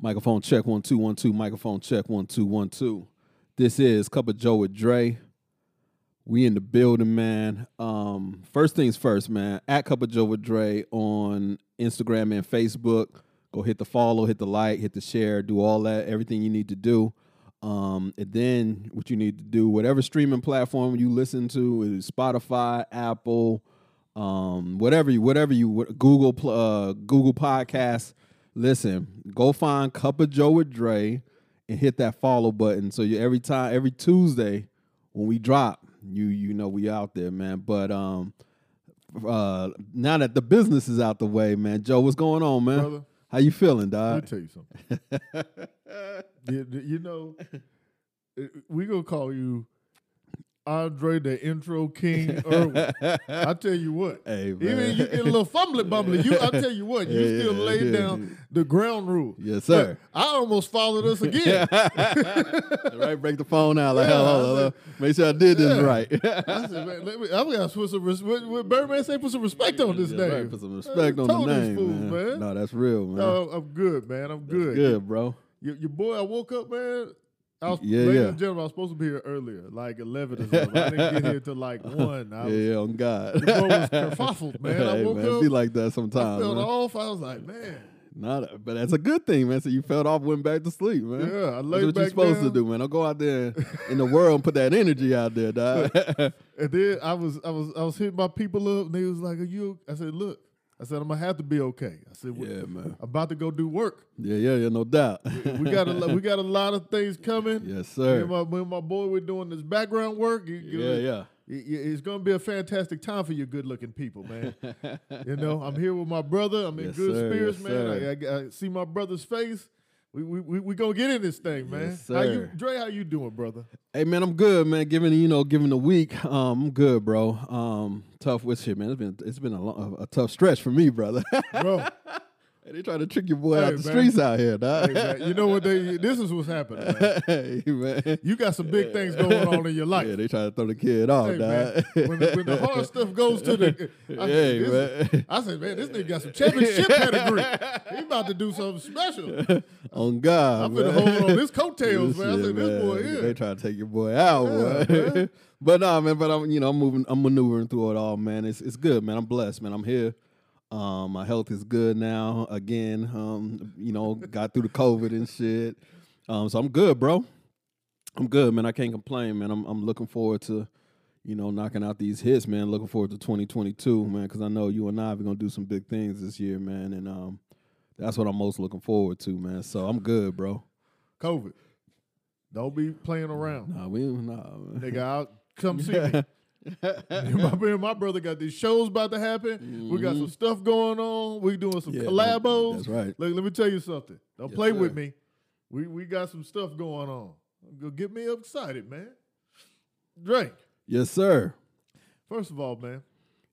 Microphone check one two one two. Microphone check one two one two. This is Cup of Joe with Dre. We in the building, man. Um, first things first, man. At Cup of Joe with Dre on Instagram and Facebook. Go hit the follow, hit the like, hit the share, do all that, everything you need to do. Um, and then what you need to do, whatever streaming platform you listen to, is Spotify, Apple, um, whatever you, whatever you, Google, uh, Google Podcasts. Listen, go find Cup of Joe with Dre and hit that follow button. So you every time, every Tuesday when we drop, you you know we out there, man. But um, uh, now that the business is out the way, man, Joe, what's going on, man? Brother, How you feeling, let me tell you something. you, you know, we gonna call you Andre the Intro King Irwin. I tell you what. Hey. Even you get a little fumbly bumbly. You, I tell you what, you Yeah, still yeah, laid yeah. down the ground rule. Yes, sir. Look, I almost followed us again. right, break the phone out. Like, hello, I hello. Make sure I did this right. I said, man, let me, I'm gonna put some res- what, Birdman say, put some respect on this name. right, put some respect I on the name, fools, man. man. No, that's real, man. No, I'm good, man. I'm good. Good, bro. Your, your boy, I woke up, man. I was, Yeah, ladies yeah. and gentlemen, I was supposed to be here earlier, like 11 or something. I didn't get here till like 1. I Yeah, was, yeah, on God. The was kerfuffled, man. I Hey, woke man, up, be like that sometimes. I felt man. off. I was like, man. Not, but that's a good thing, man. So you felt off, went back to sleep, man. Yeah, I laid That's what you're supposed to do, man. Don't go out there in the world and put that energy out there, dog. And then I was I was I was hitting my people up, and they was like, "Are you?" I said, "Look," I said, "I'm gonna have to be okay." I said, yeah, man. "I'm about to go do work. Yeah, yeah, yeah, no doubt. We got a lo- we got a lot of things coming." yes, Me sir. and my, me and my boy, we're doing this background work. You- you- Yeah, yeah. y- y- It's to be a fantastic time for you good looking people, man. you know, I'm here with my brother. I'm in Yes, good sir. spirits, Yes, man. I, I, I see my brother's face. We we we, we gonna get in this thing, man. Yes, How you. Dre? How you doing, brother? Hey man, I'm good, man. Given you know, given the week, um, I'm good, bro. Um, tough with shit, man. It's been it's been a, long, a, tough stretch for me, brother. Bro, hey, they trying to trick your boy Hey, out the man. streets out here, dog. hey, you know what? They this is what's happening. Man. hey, man. You got some big things going on in your life. Yeah, they trying to throw the kid off, Hey, man, dog. when, the, when the hard stuff goes to the, I, Hey, said, this- man. I said, man, this nigga got some championship pedigree. He about to do something special. On God, I'm gonna hold on his coattails, man. I Shit, said, this boy here. They trying to take your boy out, Yeah, boy. man. but nah, man. But I'm, you know, I'm moving, I'm maneuvering through it all, man. It's it's good, man. I'm blessed, man. I'm here. Um, my health is good now. Again, um, you know, got through the COVID and shit. Um, so I'm good, bro. I'm good, man. I can't complain, man. I'm I'm looking forward to, you know, knocking out these hits, man. Looking forward to 2022, man, because I know you and I are gonna do some big things this year, man. And um, that's what I'm most looking forward to, man. So I'm good, bro. COVID. Don't be playing around. Nah, we nah. man. Nigga, I'll come see me. my, my brother got these shows about to happen. We got some stuff going on. We doing some Mm-hmm. Yeah, collabos. that's right. Look, let me tell you something. Don't Yes, play with me. We we got some stuff going on. Go get me excited, man. Drake, Yes, sir. first of all, man,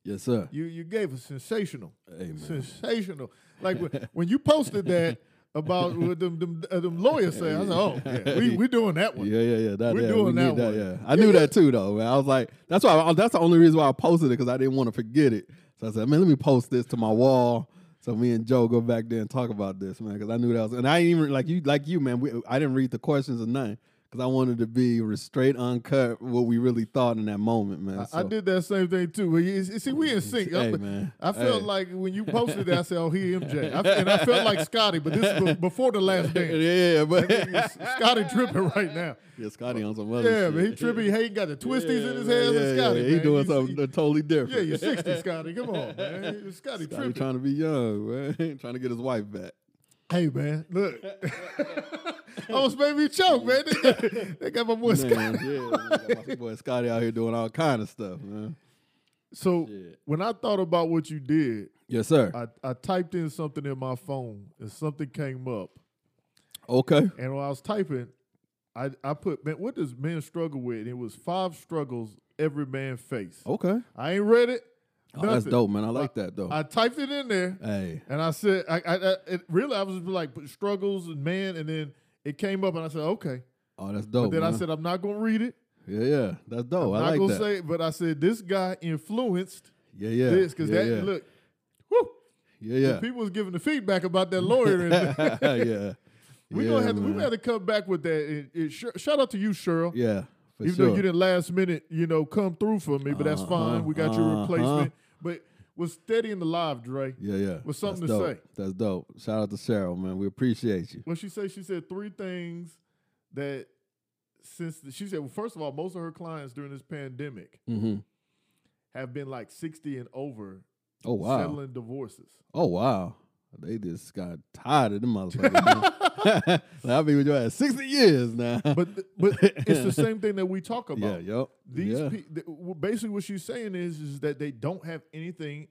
Yes, sir. you you gave us sensational, man. sensational. Like when, when you posted that about what them them, uh, them lawyers say, I said, oh, yeah, we we doing that one. Yeah, yeah, yeah. That, We're yeah, doing we that need one. Yeah, I knew that too, though. Man. I was like, that's why. I, that's the only reason why I posted it because I didn't want to forget it. So I said, man, let me post this to my wall. So me and Joe go back there and talk about this, man, because I knew that was, and I ain't even like you, like you, man. We, I didn't read the questions or nothing because I wanted to be straight, uncut, what we really thought in that moment, man. I, I did that same thing too. Well, you- you See, we in sync. Hey, I- man. I felt Hey. like when you posted that, I said, "Oh, he MJ," I, and I felt like Scotty, but this is before the last yeah, dance. yeah, but Scotty tripping right now. yeah, Scotty on some other Yeah, shit. man, he tripping. He got the twisties Yeah, in his man, hands. yeah, and Scotty, yeah, man. he doing You- something totally different. Yeah, you're 60, Scotty. Come on, man. Scotty Scotty tripping. trying to be young, man. trying to get his wife back. Hey, man, look. Almost made me choke, man. They got, they got my boy Scotty. Yeah, man, my boy Scotty out here doing all kind of stuff, man. So when I thought about what you did, Yes, sir. I, I typed in something in my phone and something came up. Okay. And while I was typing, I, I put, man, what does men struggle with? And it was five struggles every man face. Okay. I ain't read it. Oh, that's dope, man. I like that though. I typed it in there hey. and I said, I, I, I it, really, I was like, struggles and man. And then it came up and I said, okay. Oh, that's But dope. then I said, I'm not going to read it. yeah, yeah. That's dope. I'm I not like to that. say it. But I said, this guy influenced yeah, yeah. this because yeah, that, yeah. look, whoo, Yeah, yeah. people was giving the feedback about that lawyer. and yeah. We Yeah, gonna have to, we man. had to come back with that. And sh- shout out to you, Cheryl. Yeah, Even sure. though you didn't last minute, you know, come through for me, but that's Uh-huh, fine. We got your uh-huh. But was steady in the live, Dre. yeah, yeah. with something That's to dope. say. That's dope. Shout out to Cheryl, man. We appreciate you. What she said, she said three things that since the, she said, well, first of all, most of her clients during this pandemic hmm have been like sixty and over Oh wow. settling divorces. Oh wow. They just got tired of them motherfuckers. like, I've been with your ass sixty years now. But but it's the same thing that we talk yeah, about. yep. These yeah. pe- basically what she's saying is is that they don't have anything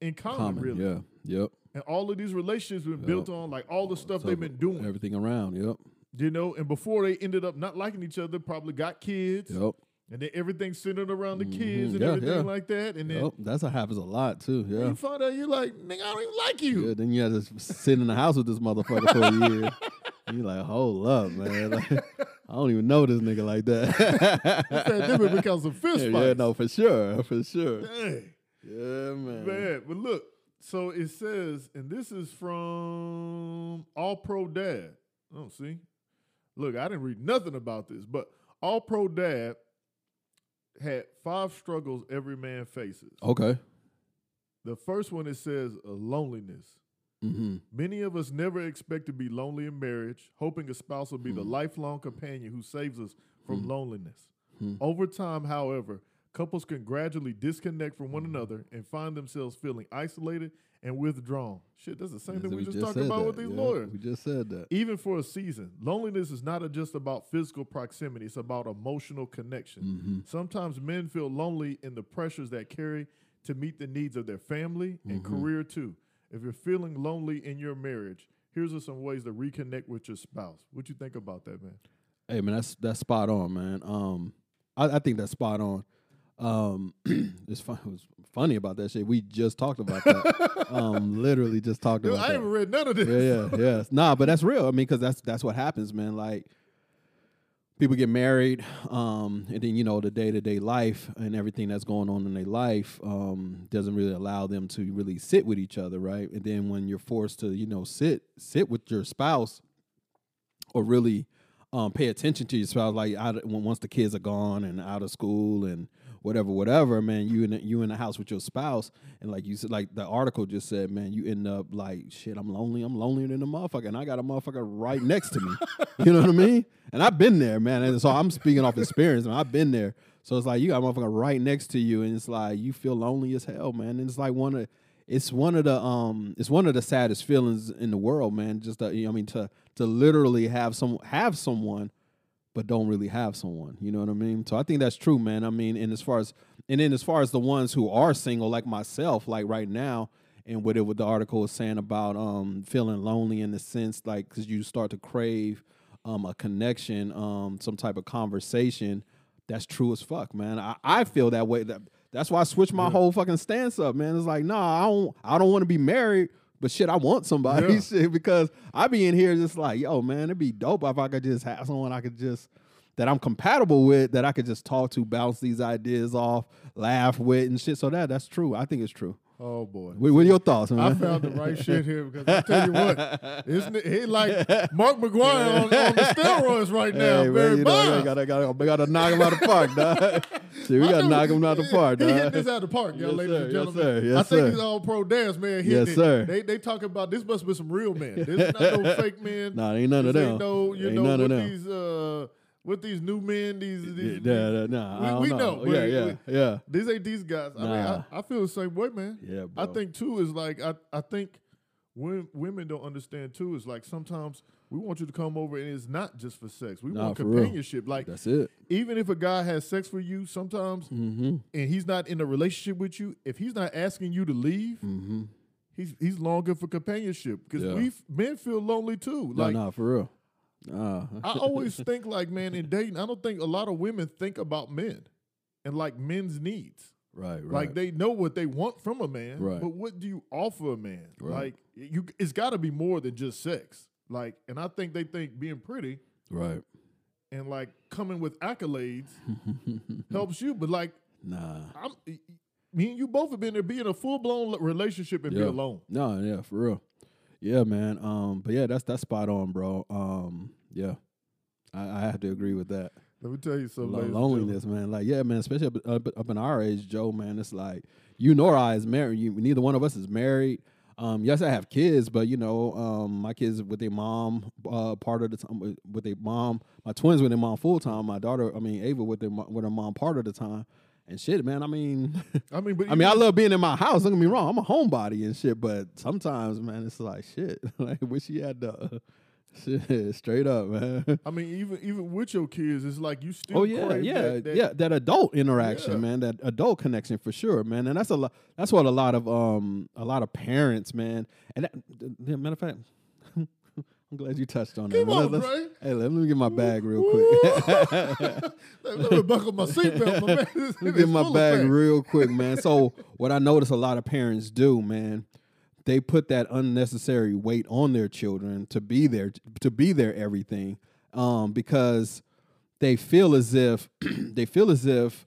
in common, Common, really. Yeah, yep. And all of these relationships have been Yep. built on like all the stuff So, they've been doing. Everything around. Yep. You know, and before they ended up not liking each other, probably got kids. Yep. And then everything centered around the kids Mhm. and Yeah, everything yeah. like that. And then Yep. That's what happens a lot too. Yeah. you find out you're like, nigga, I don't even like you. Yeah, then you had to sit in the house with this motherfucker for a year. And you're like, hold up, man. Like, I don't even know this nigga like that. that different because of fist yeah, yeah, no, for sure, for sure. Dang. Yeah, man. Man, but look, so it says, and this is from All Pro Dad. Oh, see? Look, I didn't read nothing about this, but All Pro Dad had five struggles every man faces. Okay. The first one it says uh, loneliness. Mm-hmm. Many of us never expect to be lonely in marriage, hoping a spouse will be the Mhm. lifelong companion who saves us from Mhm. loneliness. Mhm. Over time, however, couples can gradually disconnect from one another and find themselves feeling isolated and withdrawn. Shit, that's the same thing we, just talked about that. with these Yeah, lawyers. We just said that. Even for a season, loneliness is not just about physical proximity, it's about emotional connection. Mm-hmm. Sometimes men feel lonely in the pressures that carry to meet the needs of their family and Mhm. career too. If you're feeling lonely in your marriage, here's are some ways to reconnect with your spouse. What you think about that, man? Hey man, that's that's spot on, man. Um, I, I think that's spot on. Um, it's fun. It was funny about that shit. We just talked about that. um, literally just talked Dude, about I that. haven't read none of this. yeah, yeah, yeah. Nah, but that's real. I mean, because that's that's what happens, man. Like people get married, um, and then you know the day to day life and everything that's going on in their life um, doesn't really allow them to really sit with each other, right? And then when you're forced to, you know, sit sit with your spouse, or really um, pay attention to your spouse, like out of, once the kids are gone and out of school and whatever, whatever, man, you in the, you in the house with your spouse, and like you said, like the article just said, man, you end up like shit. I'm lonely. I'm lonelier than a motherfucker, and I got a motherfucker right next to me. you know what I mean? And I've been there, man. And so I'm speaking off experience, and I've been there. So it's like you got a motherfucker right next to you, and it's like you feel lonely as hell, man. And it's like one of it's one of the um it's one of the saddest feelings in the world, man. Just to, you know, I mean to to literally have some have someone but don't really have someone. You know what I mean? So I think that's true, man. I mean, and as far as and then as far as the ones who are single, like myself, like right now, and what it what the article was saying about um feeling lonely in the sense like because you start to crave um a connection, um some type of conversation. That's true as fuck, man. I, I feel that way. That that's why I switched my Yeah. whole fucking stance up, man. It's like, nah, I don't I don't want to be married. But shit, I want somebody Yeah. shit because I be in here just like, yo, man, it'd be dope if I could just have someone I could just that I'm compatible with, that I could just talk to, bounce these ideas off, laugh with, and shit. So that that's true. I think it's true. Oh boy. What, what are your thoughts, man? I found the right shit here because I tell you what, isn't it? He like Mark McGwire on, on the steroids right now. Hey, man, Barry you know, Bonds. we gotta, gotta, we gotta knock him out of the park, dog. See, we gotta knock him out the park, He hit this out of the park, y'all, Yes, ladies sir. and Yes, gentlemen. sir. Yes, I think sir. these all pro dance man. Yes, it. sir. They they talk about this must be some real men. This is not no fake men. Nah, ain't none of This them. ain't no, you ain't know, none of them. these uh with these new men, these, these, yeah, yeah, nah, we- I don't we know. know, but yeah, we- yeah, yeah, these ain't these guys. I mean, I, I feel the same way, man. yeah. bro. I think too is like I, I think when women don't understand too is like sometimes we want you to come over and it's not just for sex. We Nah, want for real. companionship. Like that's it. even if a guy has sex for you sometimes Mm-hmm. and he's not in a relationship with you, if he's not asking you to leave, Mm-hmm. he's he's longing for companionship because Yeah. we men feel lonely too. No, nah, for real. Nah. I always think like man in dating, I don't think a lot of women think about men and like men's needs. right, right. Like they know what they want from a man, Right. but what do you offer a man? Right. Like you, it's got to be more than just sex. Like, and I think they think being pretty right. and like coming with accolades helps you. But like, nah. I'm, me and you both have been there, be in a full blown relationship and be alone. No, yeah, for real. Yeah, man. Um, but yeah, that's that's spot on, bro. Um, yeah, I, I have to agree with that. Let me tell you something. Lo- ladies and gentlemen. loneliness, man. Like, yeah, man. Especially up, up, up in our age, Joe, man. It's like you nor I is married. You, neither one of us is married. Um, yes, I have kids, but you know, um, my kids with their mom uh, part of the time with, with their mom. My twins with their mom full time. My daughter, I mean Ava, with their with her mom part of the time. And shit, man. I mean, I mean, but I mean, I love being in my house. Don't get me wrong. I'm a homebody and shit, but sometimes, man, it's like shit. like, wish you had the shit straight up, man. I mean, even even with your kids, it's like you still. Oh yeah, yeah, that, that, yeah. That adult interaction, Yeah. man. That adult connection for sure, man. And that's a lot. That's what a lot of um a lot of parents, man. And that, matter of fact, I'm glad you touched on that. Come on, Dre. Hey, let me get my bag real quick. Let me buckle my seatbelt, my man. Let me get my bag real quick, man. So what I notice a lot of parents do, man, they put that unnecessary weight on their children to be there to be their everything, um, because they feel as if they feel as if,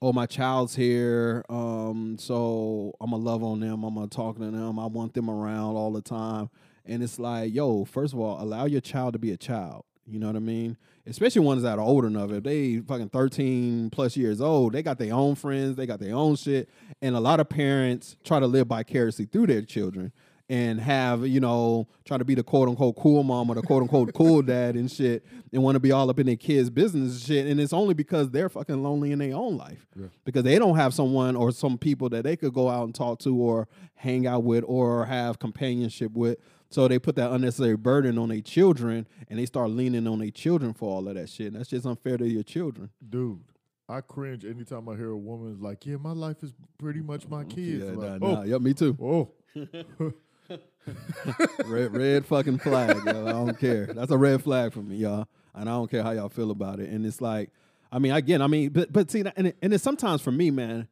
oh, my child's here, um, so I'm gonna love on them, I'm gonna talk to them, I want them around all the time, and it's like, yo, first of all, allow your child to be a child. You know what I mean? Especially ones that are old enough. If they fucking 13 plus years old, they got their own friends, they got their own shit. And a lot of parents try to live vicariously through their children and have, you know, try to be the quote unquote cool mom or the quote unquote cool dad and shit and want to be all up in their kids' business and shit. And it's only because they're fucking lonely in their own life. Yeah. Because they don't have someone or some people that they could go out and talk to or hang out with or have companionship with. So they put that unnecessary burden on their children and they start leaning on their children for all of that shit. And that's just unfair to your children. Dude, I cringe anytime I hear a woman like, "Yeah, my life is pretty much my kids." Yeah, like, nah, oh, nah. Yep, me too. oh, red, red fucking flag, yo. I don't care. That's a red flag for me, y'all. And I don't care how y'all feel about it. And it's like, I mean, again, I mean, but but see, and it, and it's sometimes for me, man.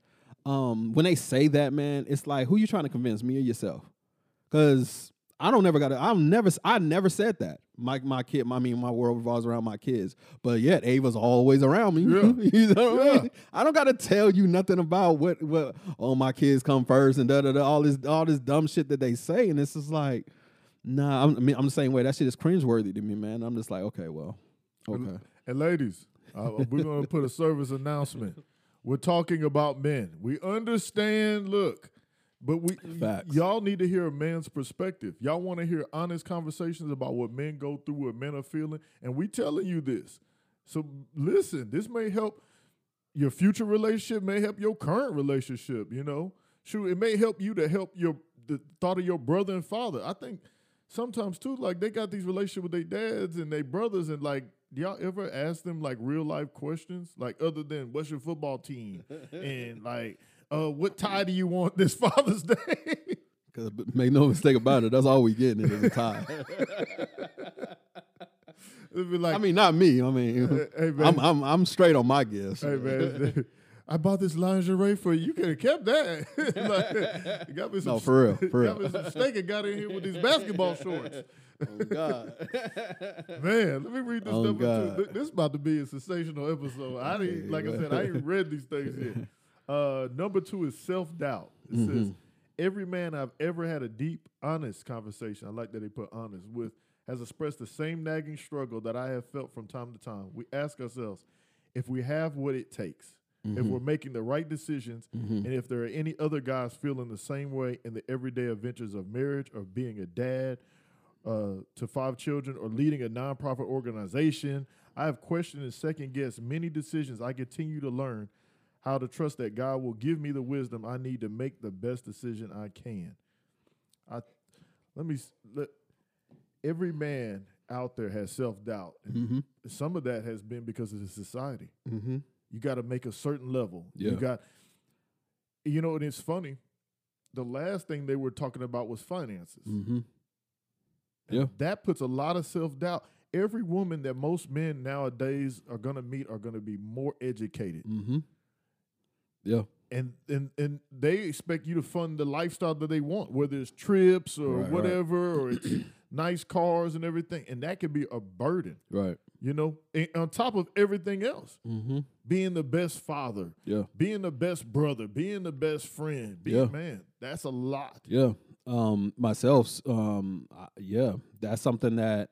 Um, when they say that, man, it's like, who you trying to convince, me or yourself? Because I don't never got. I've never. I never said that. My my kid. I mean, my world revolves around my kids. But yet, Ava's always around me. Yeah. you know what I mean? I don't got to tell you nothing about what what. Oh, my kids come first and da da da. All this all this dumb shit that they say, and it's just like, nah. I'm, I mean, I'm the same way. That shit is cringeworthy to me, man. I'm just like, okay, well, okay. And ladies, uh, we're going to put a service announcement. We're talking about men. We understand, look, but we Facts. y'all need to hear a man's perspective. Y'all want to hear honest conversations about what men go through, what men are feeling, and we telling you this. So listen, this may help your future relationship, may help your current relationship, you know. Shoot, it may help you to help your the thought of your brother and father. I think sometimes too, like they got these relationships with their dads and their brothers, and like, do y'all ever ask them like real life questions, like other than what's your football team and like, uh, what tie do you want this Father's Day? Because make no mistake about it, that's all we getting is a tie. It'd be like, I mean, not me. I mean, hey I'm I'm I'm straight on my gifts. hey man. I bought this lingerie for you. You could have kept that. like, you got me some, No, for real, for got real. me some steak and got in here with these basketball shorts. Oh God. Man, let me read this Oh, two. This is about to be a sensational episode. I didn't, like I said, I ain't read these things yet. Uh, number two is self doubt. It says, Mm-hmm. every man I've ever had a deep, honest conversation, I like that they put honest, with, has expressed the same nagging struggle that I have felt from time to time. We ask ourselves if we have what it takes, if Mm-hmm. we're making the right decisions, and if there are any other guys feeling the same way in the everyday adventures of marriage or being a dad uh, to five children or leading a nonprofit organization. I have questioned and second guessed many decisions. I continue to learn how to trust that God will give me the wisdom I need to make the best decision I can. I let me let every man out there has self doubt, and Mm-hmm. some of that has been because of the society. Mm-hmm. You got to make a certain level. You got, you know, and it's funny. The last thing they were talking about was finances. Mm-hmm. Yeah. That puts a lot of self doubt. Every woman that most men nowadays are going to meet are going to be more educated. Yeah. And, and and they expect you to fund the lifestyle that they want, whether it's trips or Right, right. whatever, or it's nice cars and everything. And that can be a burden, Right. you know, and on top of everything else. Mm-hmm. Being the best father, Yeah. being the best brother, being the best friend, being Yeah. man, that's a lot. Yeah. Um, myself, um, I- yeah, that's something that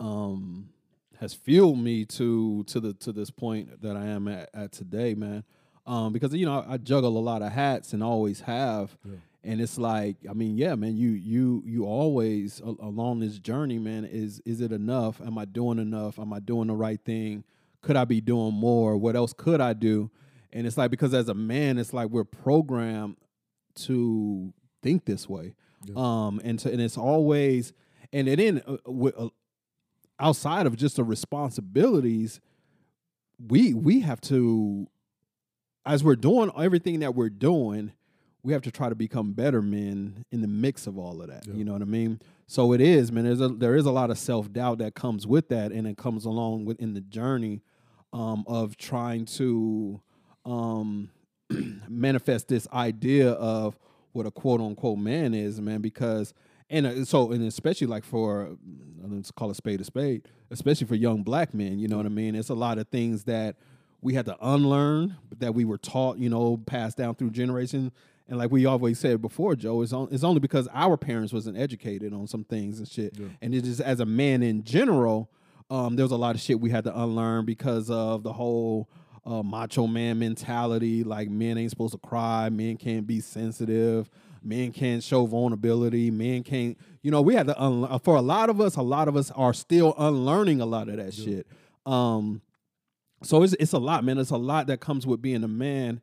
um has fueled me to to the to this point that I am at, at today, man. Um, because you know I, I juggle a lot of hats and always have, Yeah. and it's like I mean, yeah, man, you you you always a- along this journey, man. Is is it enough? Am I doing enough? Am I doing the right thing? Could I be doing more? What else could I do? And it's like because as a man, it's like we're programmed to think this way, Yeah. um, and to, and it's always and it in uh, wi- uh, outside of just the responsibilities, we we have to, as we're doing everything that we're doing, we have to try to become better men in the mix of all of that. Yeah. You know what I mean? So it is, man. There's a there is a lot of self doubt that comes with that, and it comes along within the journey um, of trying to um, manifest this idea of what a quote unquote man is, man. Because and uh, so and especially like for let's call a spade a spade, especially for young black men. You know what I mean? It's a lot of things that we had to unlearn that we were taught, you know, passed down through generations. And like we always said before, Joe, it's, on, it's only because our parents wasn't educated on some things and shit. Yeah. And it is as a man in general, um, there was a lot of shit we had to unlearn because of the whole uh, macho man mentality. Like men ain't supposed to cry, men can't be sensitive, men can't show vulnerability, men can't. You know, we had to unlearn. For a lot of us, a lot of us are still unlearning a lot of that shit. Um, so it's it's a lot, man. It's a lot that comes with being a man,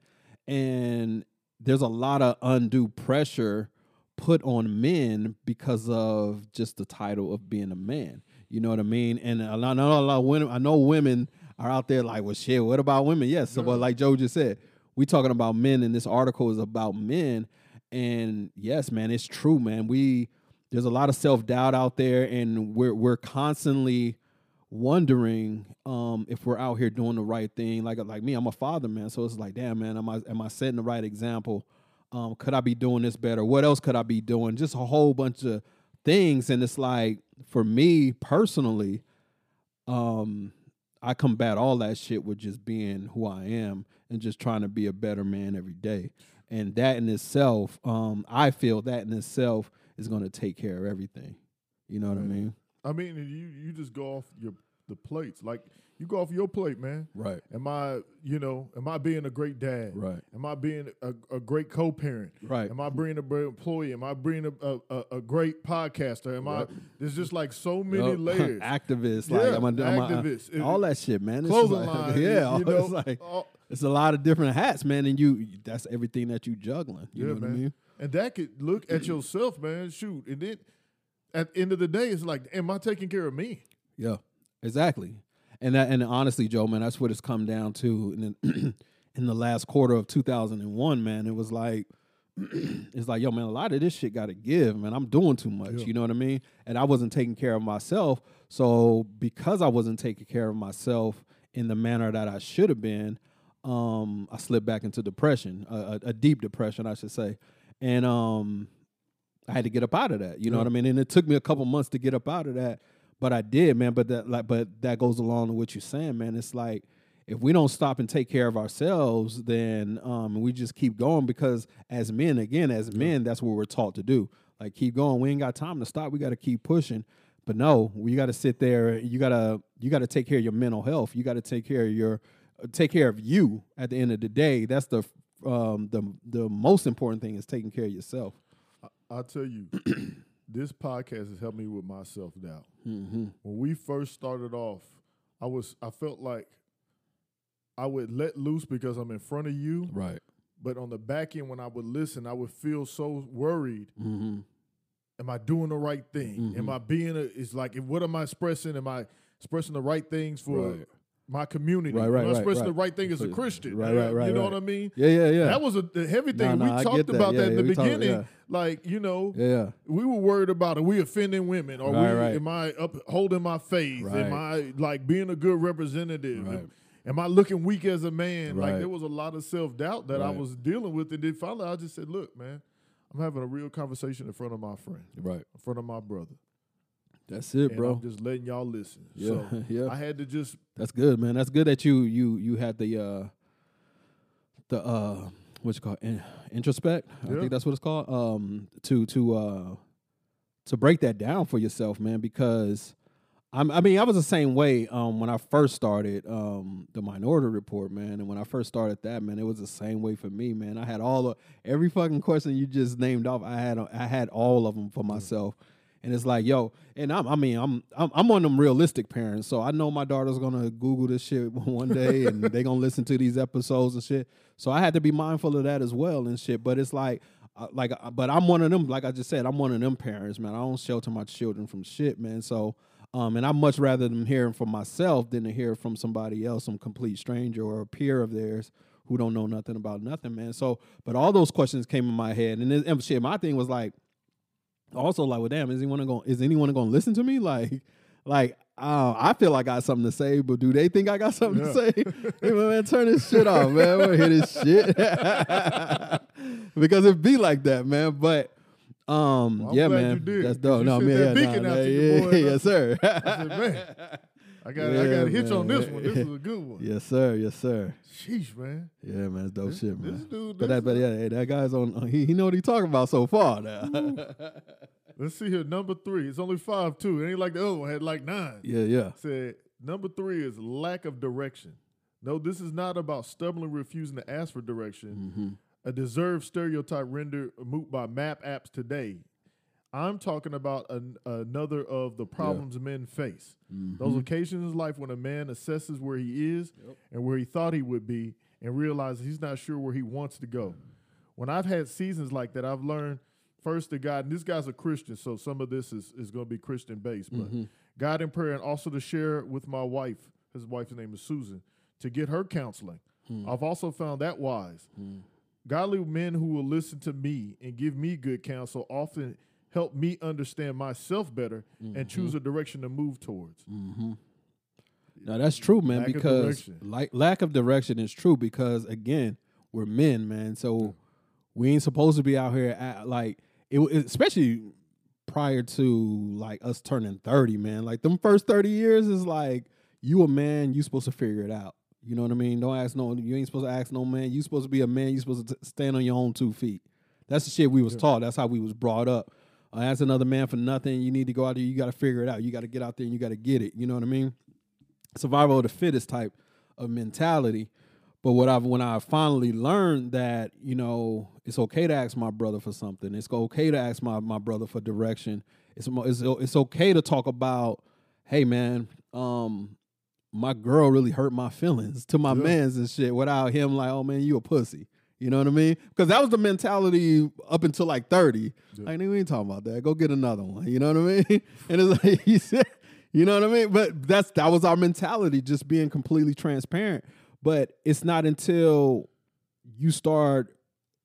and there's a lot of undue pressure put on men because of just the title of being a man. You know what I mean? And a lot, I know a lot of women. I know women are out there like, well, shit. What about women? Yes, so, but like Joe just said, we talking about men, and this article is about men. And yes, man, it's true, man. We there's a lot of self doubt out there, and we're we're constantly wondering um, if we're out here doing the right thing. Like like me, I'm a father, man. So it's like, damn, man, am I am I setting the right example? Um, could I be doing this better? What else could I be doing? Just a whole bunch of things. And it's like, for me personally, um, I combat all that shit with just being who I am and just trying to be a better man every day. And that in itself, um, I feel that in itself is going to take care of everything. You know what I mean? I mean, you you just go off your the plates. Like you go off your plate, man. Right. Am I, you know, am I being a great dad? Right. Am I being a, a great co-parent? Right. Am I being a great employee? Am I being a, a, a, great podcaster? Am Right. I? There's just like so many Yup. layers. Activist, Yeah, like I'm a, I'm a- uh, activist. It- all that shit, man. It's Clothing like- line. yeah, you know, it's like all- it's a lot of different hats, man, and you that's everything that you juggling. You Yeah, know what I man. mean? and that could look at yourself, man. Shoot, and then at the end of the day, it's like, am I taking care of me? Yeah, exactly. And that, and honestly, Joe, man, that's what it's come down to. And then in the last quarter of 2001, man, it was like, it's like, yo, man, a lot of this shit got to give, man. I'm doing too much. Yeah. You know what I mean? And I wasn't taking care of myself. So because I wasn't taking care of myself in the manner that I should have been, um, I slipped back into depression, a, a, a deep depression, I should say. And um, I had to get up out of that. You know Yeah. what I mean? And it took me a couple months to get up out of that, but I did, man. But that like, but that goes along with what you're saying, man. It's like if we don't stop and take care of ourselves, then um, we just keep going because as men, again, as men, that's what we're taught to do. Like keep going. We ain't got time to stop. We got to keep pushing. But no, we got to sit there. You gotta you got to take care of your mental health. You got to take care of your take care of you. At the end of the day, that's the um, the the most important thing is taking care of yourself. I, I'll tell you, this podcast has helped me with my self doubt. Mm-hmm. When we first started off, I was I felt like I would let loose because I'm in front of you, Right. but on the back end, when I would listen, I would feel so worried. Mm-hmm. Am I doing the right thing? Am Mhm. I being a? It's like, what am I expressing? Am I expressing the right things for Right. My community? Right, right, am I right, the right. thing as a Christian? right, right, right, You know right. what I mean? Yeah, yeah, yeah. That was a, the heavy thing. nah, we I talked that. about Yeah, that in yeah, the we beginning. yeah. Like, you know, yeah, we were worried about are we offending women? Or we am I upholding my faith? Am I like being a good representative? Right. Am I looking weak as a man? Like there was a lot of self doubt that I was dealing with, and then finally I just said, "Look, man, I'm having a real conversation in front of my friend, Right. in front of my brother, That's it, and bro. I'm just letting y'all listen." Yeah, So yeah. I had to just That's good, man. That's good that you you you had the uh the uh what's it called In, introspect. I think that's what it's called. Um, to to uh to break that down for yourself, man, because I'm, I mean, I was the same way um, when I first started um, the Minority Report, man. And when I first started that, man, it was the same way for me, man. I had all the every fucking question you just named off. I had I had all of them for myself, and it's like, yo, and I'm, I mean, I'm, I'm I'm one of them realistic parents, so I know my daughter's gonna Google this shit one day, and they gonna listen to these episodes and shit. So I had to be mindful of that as well and shit. But it's like. uh, Like, uh, but I'm one of them. Like I just said, I'm one of them parents, man. I don't shelter my children from shit, man. So, um, and I much rather them hearing from myself than to hear from somebody else, some complete stranger or a peer of theirs who don't know nothing about nothing, man. So, but all those questions came in my head, and, and shit, my thing was like, also like, well, damn, is anyone going? Is anyone going to listen to me? Like, like. Uh, I feel like I got something to say, but do they think I got something to say? hey, man, turn this shit off, man. We'll hear this shit because it be like that, man. But um, Well, yeah, man, that's dope. No, man, yeah, nah, out nah, to yeah, yes, sir. Said, man, I got I got a hitch on this one. This is a good one. yes, sir, yes, sir. Sheesh, man. Yeah, man, it's dope This- shit, this man. dude- but that, but yeah, hey, that guy's on. He, he know what he talking about so far now. Let's see here. Number three. It's only five two. It ain't like the other one had like nine. yeah, yeah. Said number three is lack of direction. No, this is not about stubbornly refusing to ask for direction. hmm A deserved stereotype rendered moot by map apps today. I'm talking about an, another of the problems men face. Mm-hmm. Those occasions in life when a man assesses where he is and where he thought he would be and realizes he's not sure where he wants to go. When I've had seasons like that, I've learned first to God, and this guy's a Christian, so some of this is, is going to be Christian based, but Mm-hmm. God in prayer and also to share with my wife, his wife's name is Susan, to get her counseling. Hmm. I've also found that wise. Godly men who will listen to me and give me good counsel often help me understand myself better and choose Mm-hmm. a direction to move towards. Now that's true, man. Lack because like lack of direction is true because again, we're men, man. So we ain't supposed to be out here at, like it, especially prior to like us turning thirty, man. Like them first thirty years is like you a man, you supposed to figure it out. You know what I mean? Don't ask no. You ain't supposed to ask no man. You supposed to be a man. You supposed to t- stand on your own two feet. That's the shit we was taught. That's how we was brought up. Uh, ask another man for nothing. You need to go out there. You got to figure it out. You got to get out there and you got to get it. You know what I mean? survival of the fittest type of mentality. But what I've when I finally learned that you know it's okay to ask my brother for something. It's okay to ask my my brother for direction. It's it's it's okay to talk about, hey man, um, my girl really hurt my feelings to my Yeah. mans and shit without him like, oh man, you a pussy. You know what I mean? Because that was the mentality up until like 30. Like, nigga, we ain't talking about that. Go get another one. You know what I mean? And it's like he said, you know what I mean? But that's that was our mentality, just being completely transparent. But it's not until you start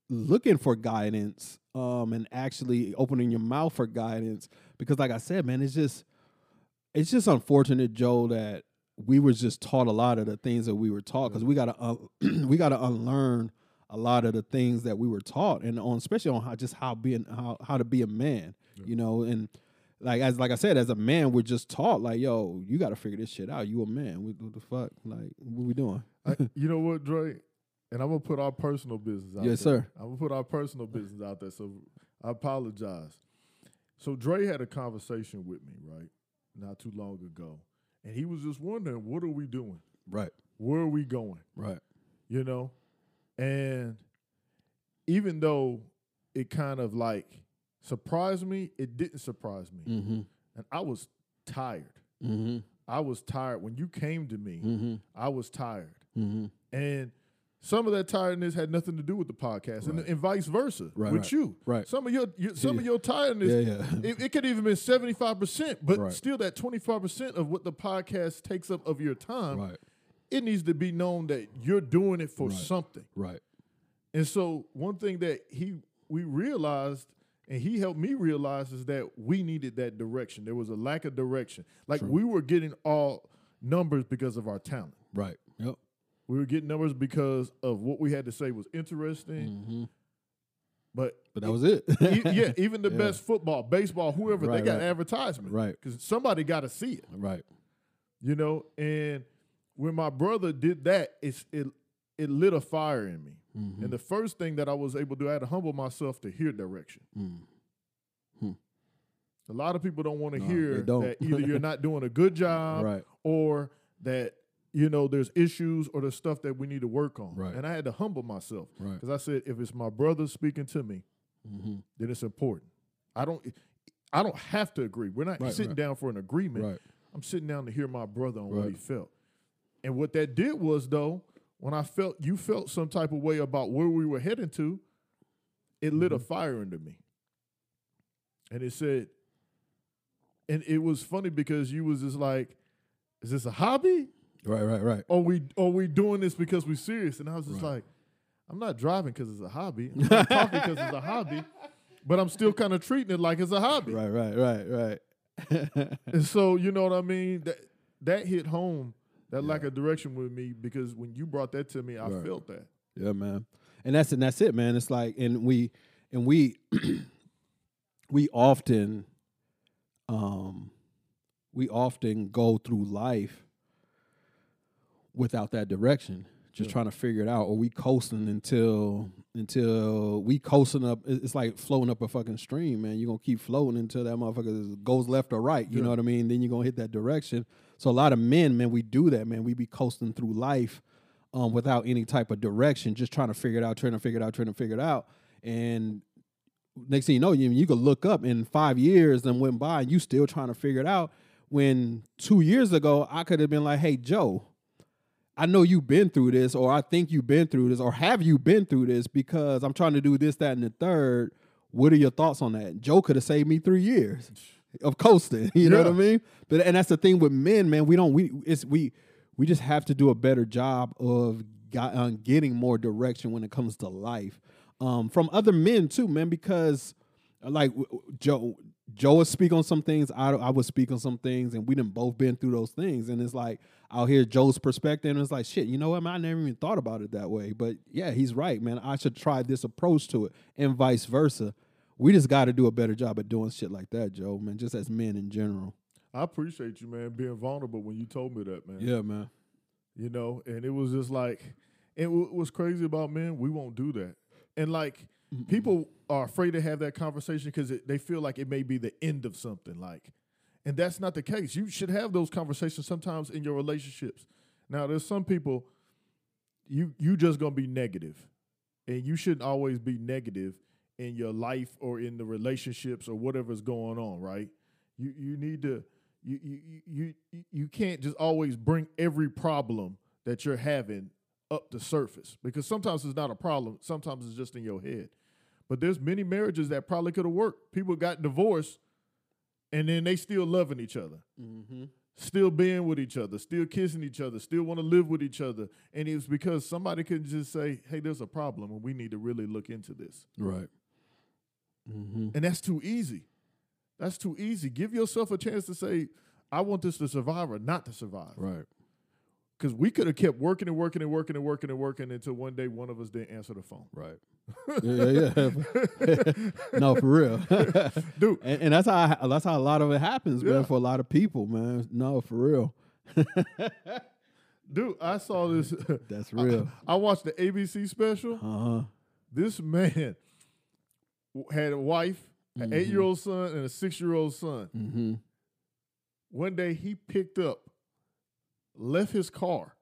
looking for guidance um and actually opening your mouth for guidance. Because like I said, man, it's just it's just unfortunate, Joe, that we were just taught a lot of the things that we were taught because we gotta un- we gotta unlearn a lot of the things that we were taught and on especially on how just how being how how to be a man, you know, and like as like I said, as a man, we're just taught like, yo, you got to figure this shit out. You a man. What, what the fuck? Like, what we doing? I, you know what, Dre? And I'm gonna put our personal business out Yes, there. sir. I'm gonna put our personal business out there. So I apologize. So Dre had a conversation with me, right, not too long ago. And he was just wondering, what are we doing? Right, Where are we going? right, You know? And even though it kind of like surprised me, it didn't surprise me. mm-hmm, And I was tired. mm-hmm, I was tired. When you came to me, mm-hmm, I was tired. mm-hmm. And some of that tiredness had nothing to do with the podcast, and, Right. and vice versa Right, with right, you. right. Some of your, your some of your tiredness, Yeah, yeah. it, it could even been seventy five percent, but still that twenty five percent of what the podcast takes up of your time, right, it needs to be known that you're doing it for Right. something. right, And so one thing that he we realized and he helped me realize is that we needed that direction. There was a lack of direction. Like we were getting all numbers because of our talent. right. Yep. We were getting numbers because of what we had to say was interesting. Mm-hmm. But But that was it. e- yeah, even the Yeah. best football, baseball, whoever, they got right. advertisement. Right. Because somebody got to see it. right. You know, and when my brother did that, it's it it lit a fire in me. Mhm. And the first thing that I was able to do, I had to humble myself to hear direction. Mm. A lot of people don't want to No, hear that either you're not doing a good job right. or that you know there's issues or there's stuff that we need to work on. Right. And I had to humble myself Right. because I said if it's my brother speaking to me, hmm then it's important. I don't I don't have to agree. We're not Right, sitting right. down for an agreement. Right. I'm sitting down to hear my brother on what he felt. And what that did was though, when I felt you felt some type of way about where we were heading to, it lit a Mm-hmm. fire into me. And it said, and it was funny because you was just like, is this a hobby? Right. Right. Right. Or we or we doing this because we're serious? And I was just Right. like, I'm not driving because it's a hobby. I'm not talking because it's a hobby. But I'm still kind of treating it like it's a hobby. Right. Right. Right. Right. And so you know what I mean? That that hit home, that lack of direction with me because when you brought that to me, I Right. felt that. Yeah, man. And that's and that's it, man. It's like and we and we we often um we often go through life without that direction, just Yeah. trying to figure it out, or we coasting until until we coasting up. It's like floating up a fucking stream, man. You're gonna keep floating until that motherfucker goes left or right. You Yeah. know what I mean? Then you're gonna hit that direction. So a lot of men, man, we do that, man. We be coasting through life um, without any type of direction, just trying to figure it out, trying to figure it out, trying to figure it out. And next thing you know, you you could look up in five years and went by, and you still trying to figure it out. When two years ago, I could have been like, "Hey, Joe, I know you've been through this, or I think you've been through this, or have you been through this? Because I'm trying to do this, that, and the third. What are your thoughts on that?" Joe could have saved me three years of coasting. You know what I mean? But and that's the thing with men, man. We don't we it's we we just have to do a better job of got, uh, getting more direction when it comes to life um, from other men too, man. Because like Joe, Joe would speak on some things, I I would speak on some things, and we done both been through those things. And it's like I'll hear Joe's perspective, and it's like shit. You know what, man? I never even thought about it that way. But yeah, he's right, man. I should try this approach to it, and vice versa. We just got to do a better job at doing shit like that, Joe, man. Just as men in general. I appreciate you, man, being vulnerable when you told me that, man. Yeah, man. You know, and it was just like, and was crazy about men, we won't do that. And like, people are afraid to have that conversation because they feel like it may be the end of something. Like, and that's not the case. You should have those conversations sometimes in your relationships. Now, there's some people you you just gonna be negative, and you shouldn't always be negative in your life or in the relationships or whatever's going on. Right? You you need to you you you you, you can't just always bring every problem that you're having up the surface because sometimes it's not a problem. Sometimes it's just in your head. But there's many marriages that probably could have worked. People got divorced, and then they still loving each other Mm-hmm. still being with each other, still kissing each other, still want to live with each other. And it's because somebody could just say, hey, there's a problem and we need to really look into this. Right. Mm-hmm. And that's too easy. That's too easy. Give yourself a chance to say, I want this to survive or not to survive. Right. Because we could have kept working and working and working and working and working until one day one of us didn't answer the phone. Right. yeah, yeah, yeah. no, for real, Dude, And, and that's how I, that's how a lot of it happens, Yeah. man. For a lot of people, man. No, for real. dude, I saw this. That's real. I watched the ABC special. Uh huh. This man had a wife, an Mhm. eight year old son, and a six year old son. Mm-hmm. One day he picked up, left his car,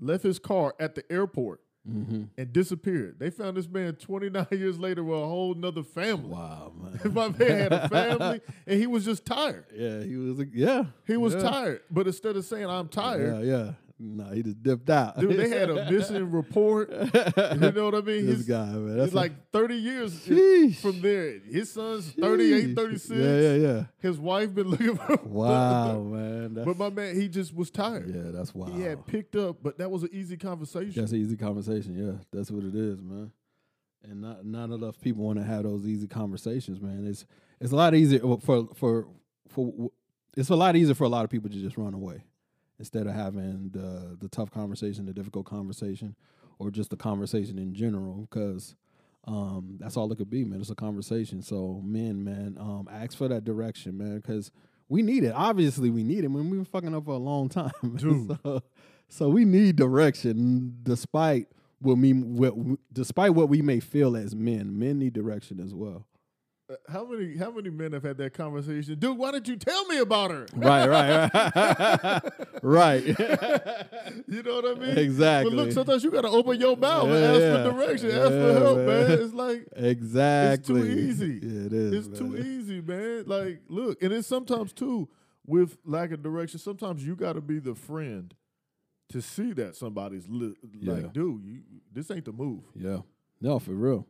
left his car at the airport Mm-hmm. and disappeared. They found this man 29 years later with a whole nother family. Wow, man. My man had a family and he was just tired. yeah, he was. Yeah, He was yeah. tired. But instead of saying, I'm tired, Yeah, yeah. No, he just dipped out. dude, they had a missing report. You know what I mean? this His- guy, man. That's It's like 30 years Sheesh. from there. His son's 38, 36. Yeah, yeah, yeah. His wife been looking for him. Wow, man. That's, But my man, he just was tired. yeah, that's wild. He had picked up, but that was an easy conversation. That's an easy conversation. Yeah, that's what it is, man. And not not enough people want to have those easy conversations, man. It's it's a lot easier for for for it's a lot easier for a lot of people to just run away instead of having the the tough conversation, the difficult conversation, or just the conversation in general. Because um, that's all it could be, man. It's a conversation. So, men, man, um, ask for that direction, man. Because we need it. Obviously, we need it. When we've been fucking up for a long time, Dude. so, so we need direction, despite what we, what, despite what we may feel as men. Men need direction as well. How many how many men have had that conversation? Dude, why didn't you tell me about her? Right, right, right, right. You know what I mean? Exactly. But look, sometimes you gotta open your mouth and ask yeah. for direction, ask for help, man. man. It's like exactly. It's too easy. Yeah, it is. it's too easy, man. Like, look, and it's sometimes too with lack of direction. Sometimes you got to be the friend to see that somebody's li- Yeah. like, dude, you, this ain't the move. Yeah. No, for real.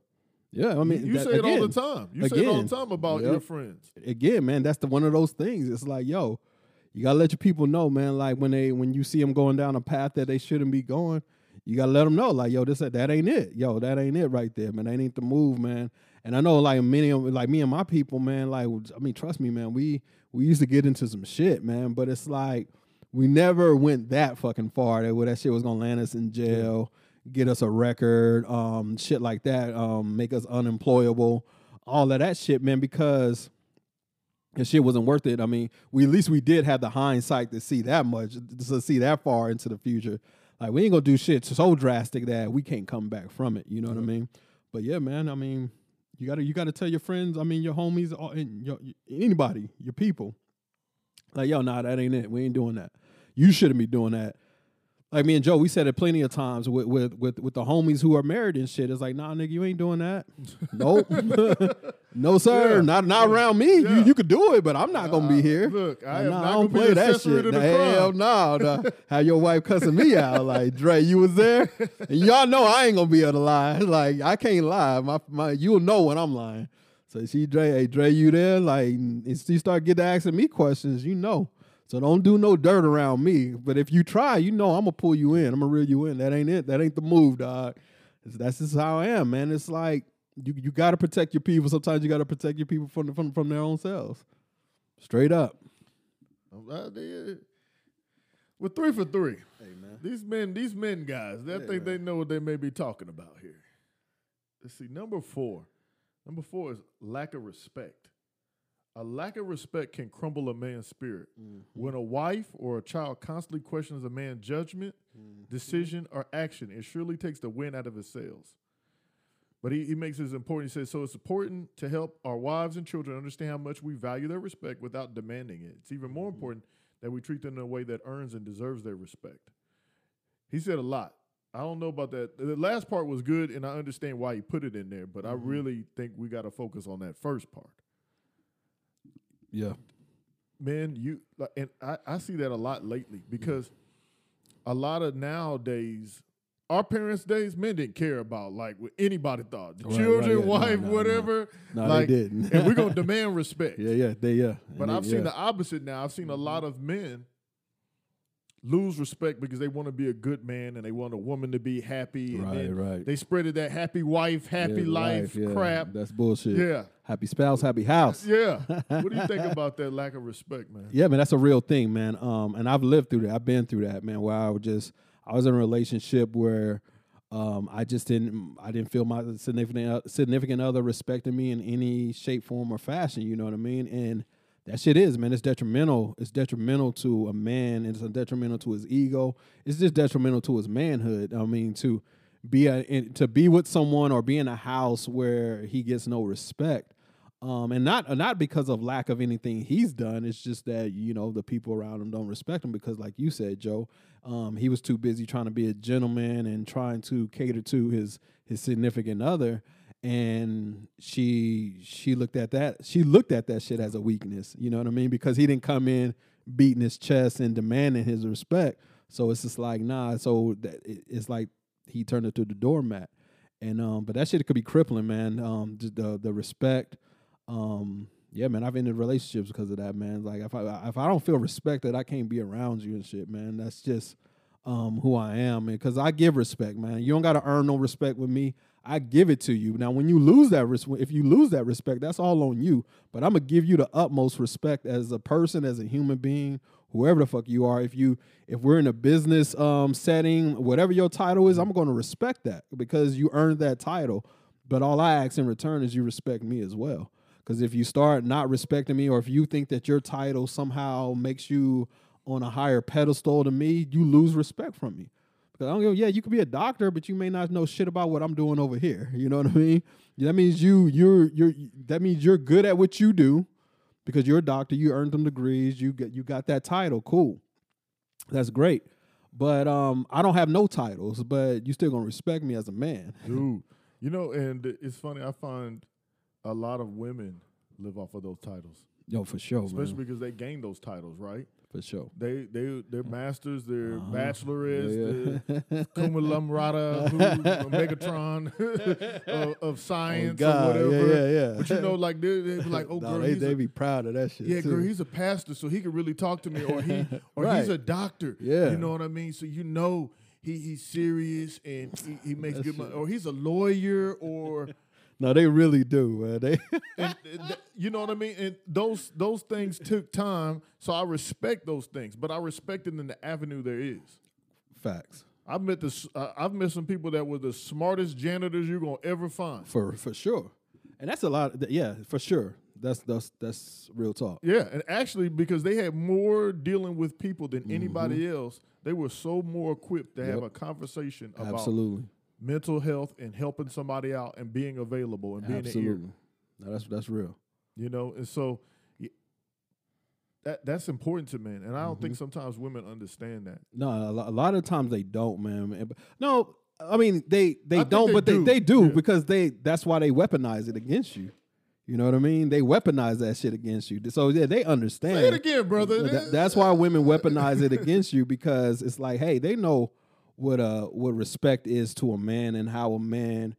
Yeah, I mean, you that- say it all the time. You say it all the time about yep. your friends. again, man, that's the one of those things. It's like, yo, you gotta let your people know, man. Like when they when you see them going down a path that they shouldn't be going, you gotta let them know, like, yo, this that ain't it, yo, that ain't it right there, man. That ain't the move, man. And I know, like many of like me and my people, man. Like, I mean, trust me, man. We we used to get into some shit, man. But it's like we never went that fucking far that where that shit was gonna land us in jail, get us a record, um, shit like that, um, make us unemployable, all of that shit, man. Because and shit wasn't worth it. I mean, we at least we did have the hindsight to see that much, to see that far into the future. Like we ain't gonna do shit so drastic that we can't come back from it. You know what I mean? But yeah, man. I mean, you gotta you gotta tell your friends. I mean, your homies, all- and your, anybody, your people. Like yo, nah, that ain't it. We ain't doing that. You shouldn't be doing that. Like me and Joe, we said it plenty of times with with with, with the homies who are married and shit. It's like, nah, nigga, you ain't doing that. Nope. no, sir. Yeah. Not not around me. You Yeah. you could do it, but I'm not gonna Uh, be here. Look, I, am nah, not I gonna don't play that shit. the Hell no, nah. Have your wife cussing me out like Dre, you was there, and y'all know I ain't gonna be able to lie. Like I can't lie. My my, you'll know when I'm lying. So she Dre, hey Dre, you there? Like, and she start getting to asking me questions, you know. So don't do no dirt around me. But if you try, you know I'm gonna pull you in. I'm gonna reel you in. That ain't it. That ain't the move, dog. That's just how I am, man. It's like you you gotta protect your people. Sometimes you gotta protect your people from from from their own selves. Straight up. Oh, I did. We're three for three. Hey man. These men, these men guys, they Yeah. think they know what they may be talking about here. Let's see, number four. Number four is lack of respect. A lack of respect can crumble a man's spirit. Mm-hmm. When a wife or a child constantly questions a man's judgment, mm-hmm. decision, or action, it surely takes the wind out of his sails. But he, he makes this important. He says, so it's important to help our wives and children understand how much we value their respect without demanding it. It's even more mm-hmm. important that we treat them in a way that earns and deserves their respect. He said a lot. I don't know about that. The last part was good, and I understand why he put it in there, but I really think we got to focus on that first part. Yeah. Man, you like, and I, I see that a lot lately because a lot of nowadays, our parents' days, men didn't care about like what anybody thought. The Right, children, right, yeah. Wife, no, no. whatever. No, like, they didn't. and we're gonna demand respect. Yeah, yeah, they yeah. But I've seen the opposite now. I've seen a lot mm-hmm. of men lose respect because they want to be a good man and they want a woman to be happy. And Right, right. They spreaded that happy wife, happy Yeah, life yeah. crap. That's bullshit. Yeah. Happy spouse, happy house. Yeah. what do you think about that lack of respect, man? Yeah, man, that's a real thing, man. Um, and I've lived through that. I've been through that, man. Where I was just, I was in a relationship where, um, I just didn't, I didn't feel my significant significant other respecting me in any shape, form, or fashion. You know what I mean? And that shit is, man. It's detrimental. It's detrimental to a man. It's detrimental to his ego. It's just detrimental to his manhood. I mean, to be a, in, to be with someone or be in a house where he gets no respect um, and not not because of lack of anything he's done. It's just that you know the people around him don't respect him because, like you said, Joe, um, he was too busy trying to be a gentleman and trying to cater to his his significant other, and she she looked at that she looked at that shit as a weakness. You know what I mean? Because he didn't come in beating his chest and demanding his respect. So it's just like nah. So that it's like he turned it to the doormat. And um, but that shit could be crippling, man. Um, the the respect, um, yeah, man. I've ended relationships because of that, man. Like if I if I don't feel respected, I can't be around you and shit, man. That's just um who I am, because I give respect, man. You don't got to earn no respect with me. I give it to you. Now, when you lose that respect, if you lose that respect, that's all on you. But I'm gonna give you the utmost respect as a person, as a human being, whoever the fuck you are. If you if we're in a business um setting, whatever your title is, I'm gonna respect that because you earned that title. But all I ask in return is you respect me as well. Because if you start not respecting me, or if you think that your title somehow makes you on a higher pedestal than me, you lose respect from me. Because I don't go, yeah, you could be a doctor, but you may not know shit about what I'm doing over here. You know what I mean? That means you you're you're that means you're good at what you do because you're a doctor, you earned them degrees, you get you got that title. Cool. That's great. But um I don't have no titles, but you still gonna respect me as a man. dude. You know, and it's funny. I find a lot of women live off of those titles, Yo, for sure, especially man. because they gain those titles, right? For sure. They they they're masters, they're Uh-huh. bachelorettes, Yeah, they're cum laude, Megatron of, of science Oh, or whatever. Yeah, yeah, yeah. But you know, like they they be like, oh No, girl, they they a, be proud of that shit. yeah, too. girl, he's a pastor, so he can really talk to me, or he or he's a doctor. Yeah. you know what I mean. So you know he he's serious and he, he makes good money, or he's a lawyer, or no, they really do, man. They and, you know what I mean. And those those things took time, so I respect those things, but I respect it in the avenue there is. facts I've met the uh, I've met some people that were the smartest janitors you're gonna ever find. for for sure, and that's a lot. th- Yeah, for sure. That's that's that's real talk. Yeah, and actually, because they had more dealing with people than Mm-hmm. anybody else, they were so more equipped to have a conversation about Absolutely, mental health and helping somebody out and being available and being an ear. No, that's that's real. You know, and so that that's important to men, and I don't Mm-hmm. think sometimes women understand that. No, a lot of times they don't, man. No, I mean they they I don't, they but do. they they do Yeah. because they that's why they weaponize it against you. You know what I mean? They weaponize that shit against you. So yeah, they understand. Say it again, brother. Th- that's why women weaponize it against you because it's like, hey, they know what uh what respect is to a man and how a man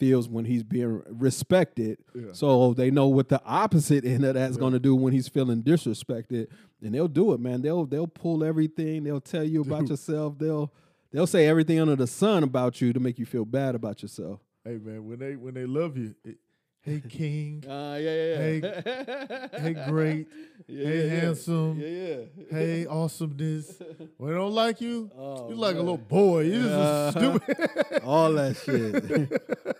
feels when he's being respected. Yeah. So they know what the opposite end of that's going to do when he's feeling disrespected, and they'll do it, man. They'll they'll pull everything. They'll tell you about yourself. They'll they'll say everything under the sun about you to make you feel bad about yourself. Hey man, when they when they love you, it, hey king, Uh, yeah, yeah. hey hey great, hey handsome, yeah. yeah, hey awesomeness. When they don't like you, Oh, you're like a little boy. You just Uh-huh. stupid. all that shit.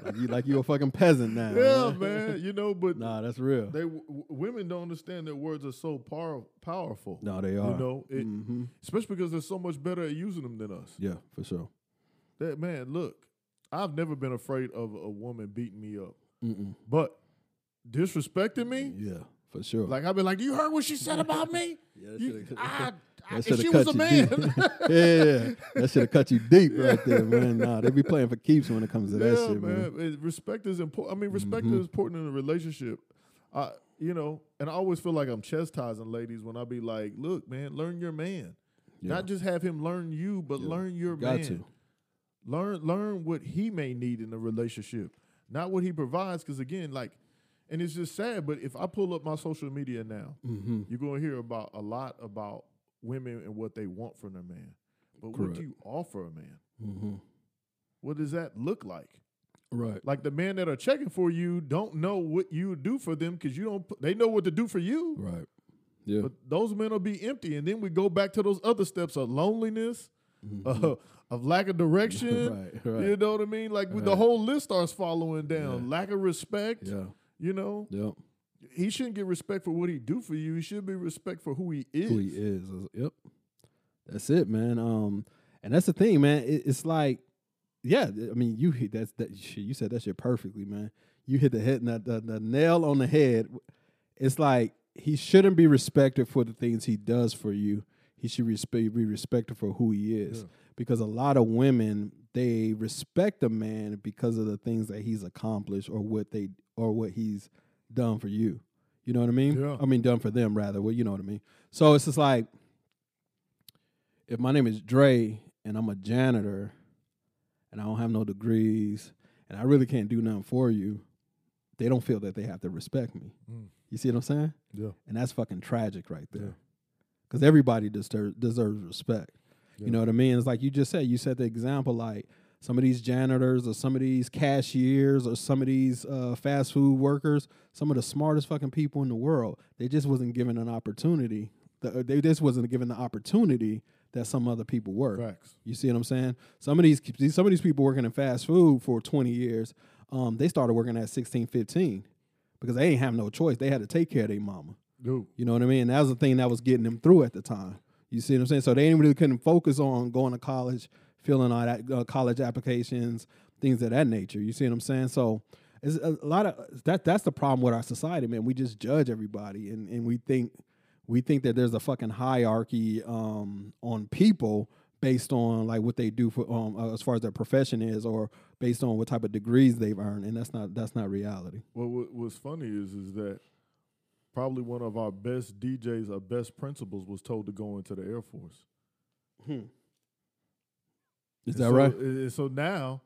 like you like you a fucking peasant now. yeah, man. You know, but Nah, that's real. they w- women don't understand that words are so power, powerful. no, they are. You know, it, hmm especially because they're so much better at using them than us. Yeah, for sure. That man, look, I've never been afraid of a woman beating me up, Mm-mm. but disrespecting me, Yeah, for sure. like I've been like, you heard what she said about me? yeah, that You, I, I, she cut was a man. yeah, that should have cut you deep right there, man. Nah, they be playing for keeps when it comes to that shit, man. man. Respect is important. I mean, respect Mhm. is important in a relationship. I, you know, and I always feel like I'm chastising ladies when I be like, "Look, man, learn your man. Yeah. Not just have him learn you, but Yeah. learn your Got man. to. Learn, learn what he may need in a relationship, not what he provides. Because again, like, and it's just sad. But if I pull up my social media now, Mm-hmm. you're going to hear about a lot about women and what they want from their man. But what do you offer a man? Mm-hmm. What does that look like? Right. Like the men that are checking for you don't know what you do for them because you don't. They know what to do for you, Right. Yeah. but those men will be empty. And then we go back to those other steps of loneliness, Mhm. uh, of lack of direction. right. Right. You know what I mean? Like the whole list starts following down. Yeah. Lack of respect. Yeah. You know, Yep. he shouldn't get respect for what he do for you. He should be respect for who he is. Who he is. Yep. That's it, man. Um, and that's the thing, man. It, it's like, yeah. I mean, you hit that's that shit. You said that shit perfectly, man. You hit the head, the, the, the nail on the head. It's like he shouldn't be respected for the things he does for you. He should respect, be respected for who he is. Yeah. Because a lot of women they respect a man because of the things that he's accomplished or what they or what he's done for you. You know what I mean? Yeah. I mean done for them rather. Well, you know what I mean. So it's just like if my name is Dre and I'm a janitor and I don't have no degrees and I really can't do nothing for you, they don't feel that they have to respect me. Mm. You see what I'm saying? Yeah. And that's fucking tragic right Yeah. there. Because everybody deserves deserves respect. Yeah. You know what I mean? It's like you just said. You set the example like some of these janitors or some of these cashiers or some of these uh, fast food workers, some of the smartest fucking people in the world. They just wasn't given an opportunity. The, they just wasn't given the opportunity that some other people were. Facts. You see what I'm saying? Some of these these- some of these people working in fast food for 20 years, um, they started working at 16, 15 because they ain't have no choice. They had to take care of their mama. Dude, You know what I mean? That was the thing that was getting them through at the time. You see what I'm saying? So they ain't really couldn't focus on going to college, filling all that uh, college applications, things of that nature. You see what I'm saying? So it's a lot of that. That's the problem with our society, man. We just judge everybody, and and we think we think that there's a fucking hierarchy um, on people based on like what they do for um, uh, as far as their profession is, or based on what type of degrees they've earned, and that's not that's not reality. Well, what, what's funny is is that probably one of our best DJs, our best principals, was told to go into the Air Force. Is And that so, right? and so now,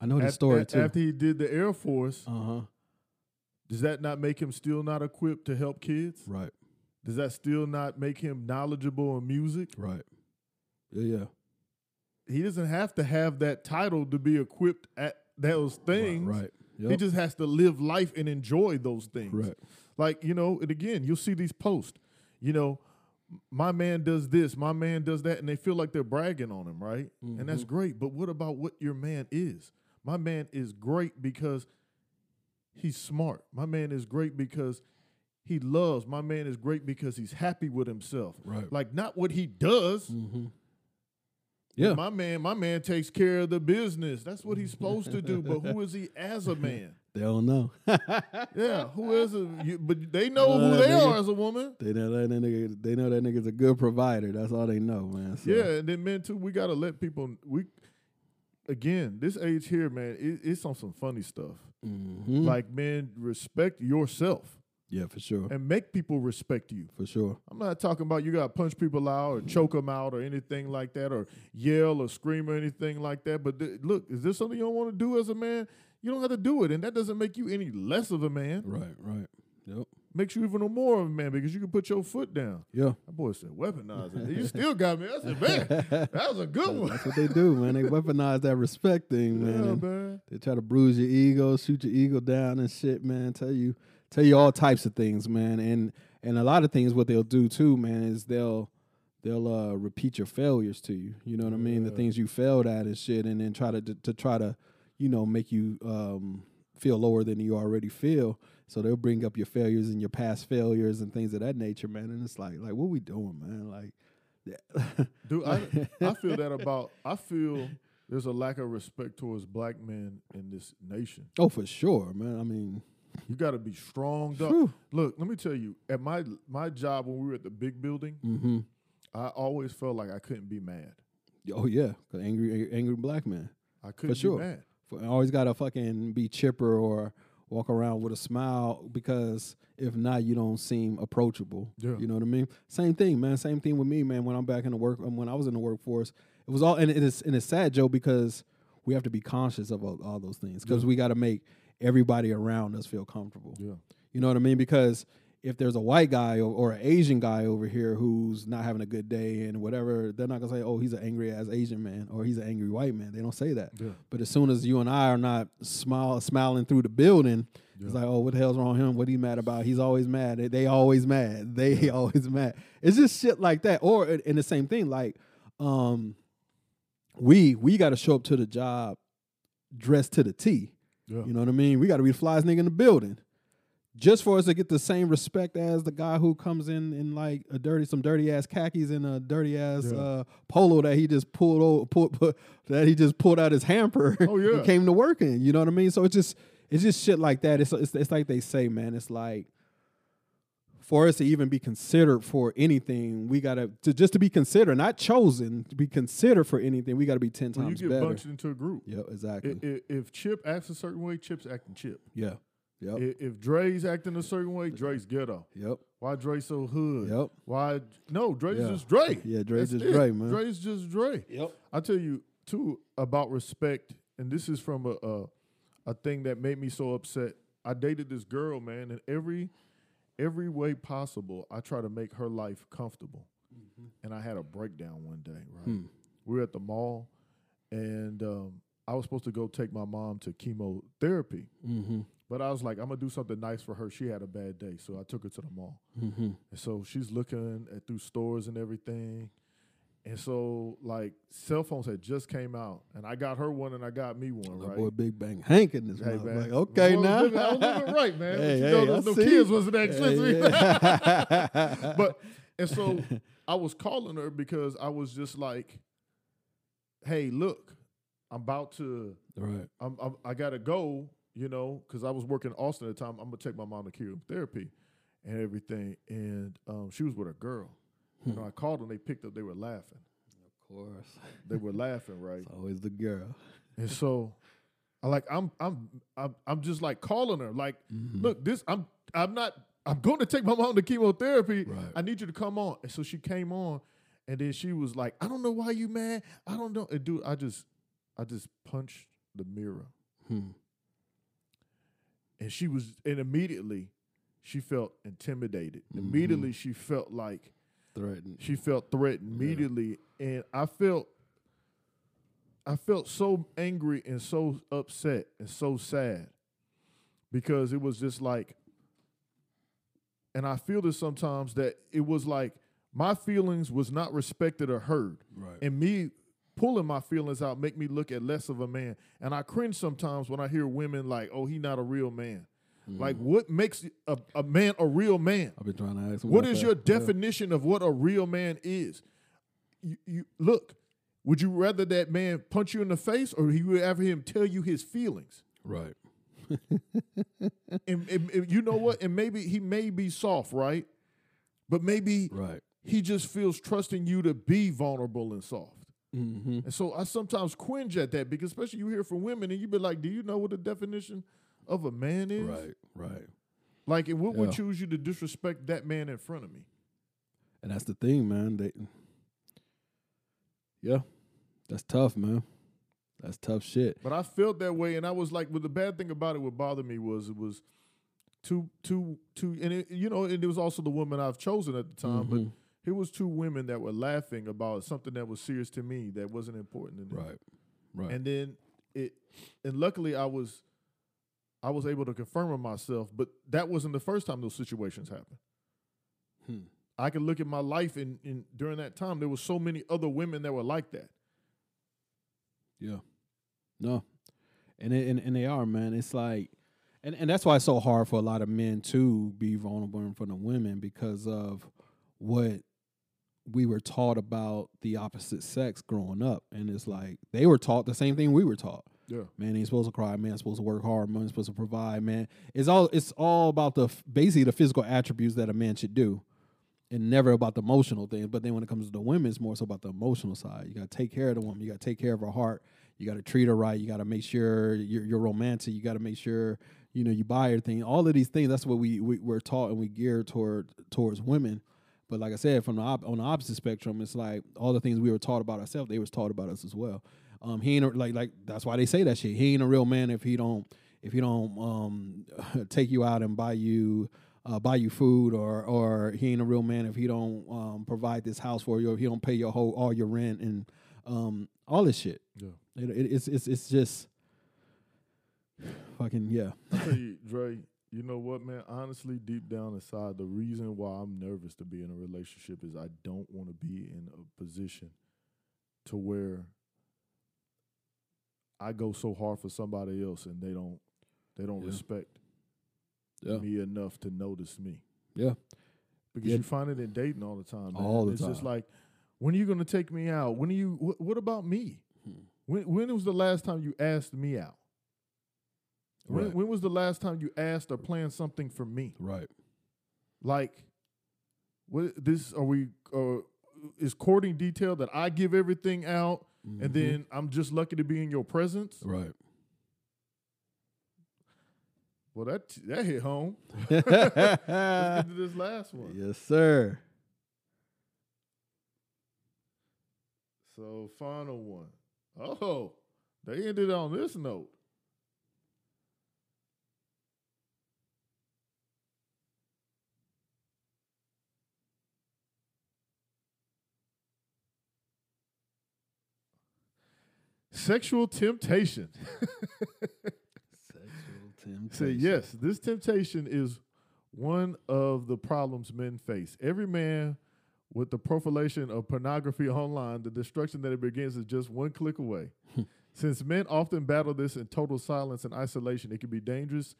I know the story a- too. after he did the Air Force, Uh huh. does that not make him still not equipped to help kids? Right. Does that still not make him knowledgeable in music? Right. Yeah. Yeah. He doesn't have to have that title to be equipped at those things. Right. Yep. He just has to live life and enjoy those things. right. Like, you know, and again, you'll see these posts, you know, my man does this, my man does that, and they feel like they're bragging on him, right? And that's Mm-hmm. great. But what about what your man is? My man is great because he's smart. My man is great because he loves. My man is great because he's happy with himself. Right. Like not what he does. Mm-hmm. Yeah. My man, my man takes care of the business. That's what he's supposed to do. But who is he as a man? They don't know. Yeah, who is a? You, but they know who Uh, they nigga. are as a woman. they know that nigga. They know that nigga's a good provider. That's all they know, man. So, Yeah, and then men too. We gotta let people. We again, this age here, man, it, it's on some funny stuff. mhm. Like, man, respect yourself yeah, for sure. and make people respect you. For sure. I'm not talking about you gotta punch people out or choke them out or anything like that, or yell or scream or anything like that. But th- look, is this something you don't want to do as a man? You don't have to do it, and that doesn't make you any less of a man. Right. Right. Yep. Makes you even more of a man because you can put your foot down. Yeah. That boy said weaponize it. You still got me. I said, man, that was a good one. That's what they do, man. They weaponize that respect thing, man. Yeah, man. They try to bruise your ego, shoot your ego down and shit, man. Tell you, tell you all types of things, man. And and a lot of things, what they'll do too, man, is they'll they'll uh, repeat your failures to you. You know what I mean? The things you failed at and shit, and then try to to try to, you know, make you um, feel lower than you already feel. So they'll bring up your failures and your past failures and things of that nature, man. And it's like, like, what we doing, man? Like, Dude, I, I feel that about, I feel there's a lack of respect towards black men in this nation. oh, for sure, man. I mean, You got to be strong. Look, let me tell you, at my my job when we were at the big building, hmm I always felt like I couldn't be mad. oh yeah, angry, angry black man. I couldn't sure. be mad. For- always gotta fucking be chipper or walk around with a smile because if not, you don't seem approachable. Yeah. You know what I mean? Same thing, man. Same thing with me, man. When I'm back in the work, um, when I was in the workforce, it was all and it is and it's sad, Joe, because we have to be conscious of all, all those things because we got to make everybody around us feel comfortable. Yeah. You know what I mean? Because if there's a white guy or, or an Asian guy over here who's not having a good day and whatever, they're not gonna say, "Oh, he's an angry ass Asian man" or "He's an angry white man." They don't say that. Yeah. But as soon as you and I are not smile smiling through the building, it's like, "Oh, what the hell's wrong with him? What he mad about? He's always mad. They, they always mad. They always mad." It's just shit like that. Or in the same thing, like, um, we we got to show up to the job dressed to the T. Yeah. You know what I mean? We got to be the flyest nigga in the building. Just for us to get the same respect as the guy who comes in in like a dirty, some dirty ass khakis and a dirty ass Yeah. uh, polo that he just pulled over, pulled, put, that he just pulled out his hamper. Oh, yeah. and came to work in. You know what I mean? So it's just it's just shit like that. It's it's, it's like they say, man. It's like for us to even be considered for anything, we gotta to just to be considered, not chosen, to be considered for anything. We gotta be ten When you times get better. bunched into a group, Yep, exactly. i- i- if Chip acts a certain way, Chip's acting Chip. yeah. Yep. I- If Dre's acting a certain way, Dre's ghetto. Yep. Why Dre so hood? Yep. Why no? Dre's Yeah. just Dre. Yeah, Dre's That's just it. Dre, man. Dre's just Dre. Yep. I tell you too about respect, and this is from a, a a thing that made me so upset. I dated this girl, man, and every every way possible, I try to make her life comfortable. And I had a breakdown one day. Right, Hmm. we were at the mall, and um, I was supposed to go take my mom to chemotherapy. Mm-hmm. But I was like, I'm gonna do something nice for her. She had a bad day, so I took her to the mall. Mm-hmm. And so she's looking at through stores and everything. And so, like, cell phones had just came out, and I got her one, and I got me one, right? boy Big Bang Hank in this Hey, man. Like, okay Well, now. I was living right, man. Hey, but you hey, know, no see. kids wasn't that expensive. Yeah. but and so I was calling her because I was just like, "Hey, look, I'm about to, right. I'm, I'm I gotta go, you know, because I was working in Austin at the time. I'm gonna take my mom to chemotherapy and everything, and um, she was with a girl. You know, I called them, they picked up, they were laughing, Of course. they were laughing, right? It's always the girl. And so, I like I'm I'm I'm I'm just like calling her, like, Mhm. look, this I'm I'm not I'm going to take my mom to chemotherapy. Right. I need you to come on. And so she came on, and then she was like, I don't know why you mad. I don't know. And dude, I just I just punched the mirror, Hmm. and she was and immediately she felt intimidated. Mhm. Immediately she felt like Threatened. she felt threatened Yeah. immediately, and I felt, I felt so angry and so upset and so sad because it was just like, and I feel this sometimes that it was like my feelings was not respected or heard, Right. and me pulling my feelings out make me look at less of a man, and I cringe sometimes when I hear women like, "Oh, he not a real man." Like, Mm-hmm. what makes a, a man a real man? I've been trying to ask What is that. your Yeah. definition of what a real man is? You, you look. Would you rather that man punch you in the face, or he would have him tell you his feelings? Right. And, and- and you know what? And maybe he may be soft, right? But maybe Right. he just feels trusting you to be vulnerable and soft. Mm-hmm. And so I sometimes cringe at that because, especially you hear from women, and you be like, "Do you know what the definition of a man is?" Right. Right. Like, what would choose you to disrespect that man in front of me? And that's the thing, man. They, yeah, that's tough, man. That's tough shit. But I felt that way, and I was like, well, the bad thing about it, what bothered me was it was two, two, two, and it, you know, and it was also the woman I've chosen at the time. But Mhm. it was two women that were laughing about something that was serious to me that wasn't important to them. Right. Right. And then it, and luckily I was, I was able to confirm it myself. But that wasn't the first time those situations happened. Hmm. I could look at my life, and, and during that time, there were so many other women that were like that. Yeah. No. And, it, and and they are, man. It's like and, and that's why it's so hard for a lot of men to be vulnerable in front of women because of what we were taught about the opposite sex growing up. And it's like they were taught the same thing we were taught. Yeah. Man ain't supposed to cry. Man supposed to work hard. Man supposed to provide. Man, it's all it's all about the basically the physical attributes that a man should do, and never about the emotional things. But then when it comes to the women, it's more so about the emotional side. You got to take care of the woman. You got to take care of her heart. You got to treat her right. You got to make sure you're, you're romantic. You got to make sure you know you buy everything. All of these things. That's what we, we we're taught and we gear toward towards women. But like I said, from the op- on the opposite spectrum, it's like all the things we were taught about ourselves, they was taught about us as well. Um, he ain't a, like like that's why they say that shit. He ain't a real man if he don't if he don't um take you out and buy you uh, buy you food or or he ain't a real man if he don't um provide this house for you or if he don't pay your whole all your rent and um all this shit. Yeah. It, it, it's it's it's just fucking yeah. You, Dre, you know what, man? Honestly, deep down inside, the reason why I'm nervous to be in a relationship is I don't want to be in a position to where I go so hard for somebody else and they don't they don't Yeah. respect Yeah. me enough to notice me. Yeah. Because Yeah. you find it in dating all the time. Man. All the it's just like, when are you going to take me out? When are you? Wh- what about me? Hmm. When when was the last time you asked me out? When, Right. when was the last time you asked or planned something for me? Right. Like, what this are we? Uh, is courting detail that I give everything out, Mhm. and then I'm just lucky to be in your presence? right. Well, that that hit home. Let's get to this last one. Yes, sir. So final one. Oh, they ended on this note. Sexual temptation. Sexual temptation. Say yes, this temptation is one of the problems men face. Every man With the proliferation of pornography online, the destruction that it begins is just one click away. Hmm. Since men often battle this in total silence and isolation, it can be dangerous,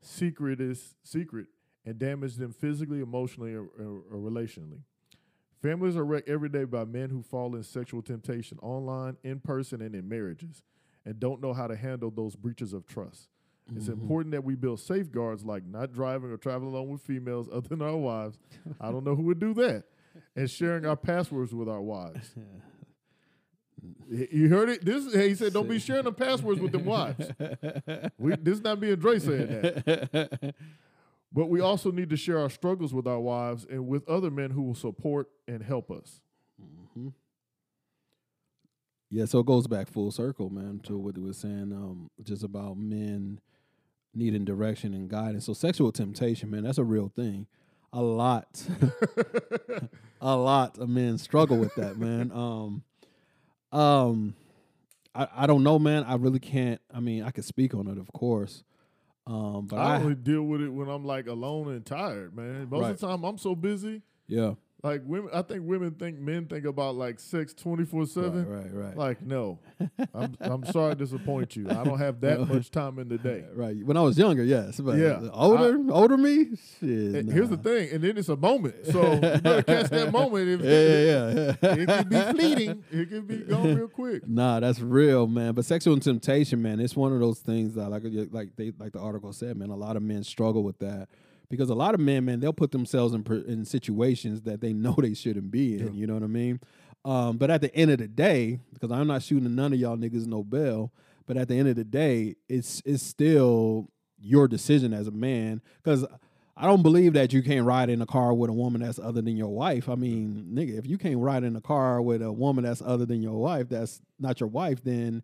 secret is secret, and damage them physically, emotionally, or, or, or relationally. Families are wrecked every day by men who fall in sexual temptation online, in person, and in marriages, and don't know how to handle those breaches of trust. It's mm-hmm. important that we build safeguards like not driving or traveling alone with females other than our wives. I don't know who would do that. And sharing our passwords with our wives. You heard it? This he said, don't be sharing the passwords with them wives. We, this is not being Dre saying that. But we also need to share our struggles with our wives and with other men who will support and help us. Yeah, so it goes back full circle, man, to what they were saying, um, just about men needing direction and guidance. So sexual temptation, man, that's a real thing. A lot, a lot of men struggle with that, man. Um, um, I, I don't know, man. I really can't. I mean, I could speak on it, of course. Um, but I I, only deal with it when I'm like alone and tired, man. Most Right. of the time I'm so busy. yeah, Like women, I think women think men think about like sex twenty four seven. right, right. Like no, I'm I'm sorry to disappoint you. I don't have that much time in the day. Right. When I was younger, yes. But Yeah. older, older me, shit. And Here's the thing, and then it's a moment, so you better catch that moment. If, Yeah, yeah, yeah. it can be fleeting, it can be gone real quick. Nah, that's real, man. But sexual temptation, man, it's one of those things that, like, like they, like the article said, man, a lot of men struggle with that because a lot of men, man, they'll put themselves in in situations that they know they shouldn't be in. Yeah. You know what I mean? Um, but at the end of the day, because I'm not shooting none of y'all niggas no bell, but at the end of the day, it's it's still your decision as a man because. I don't believe that you can't ride in a car with a woman that's other than your wife. I mean, nigga, if you can't ride in a car with a woman that's other than your wife, that's not your wife, then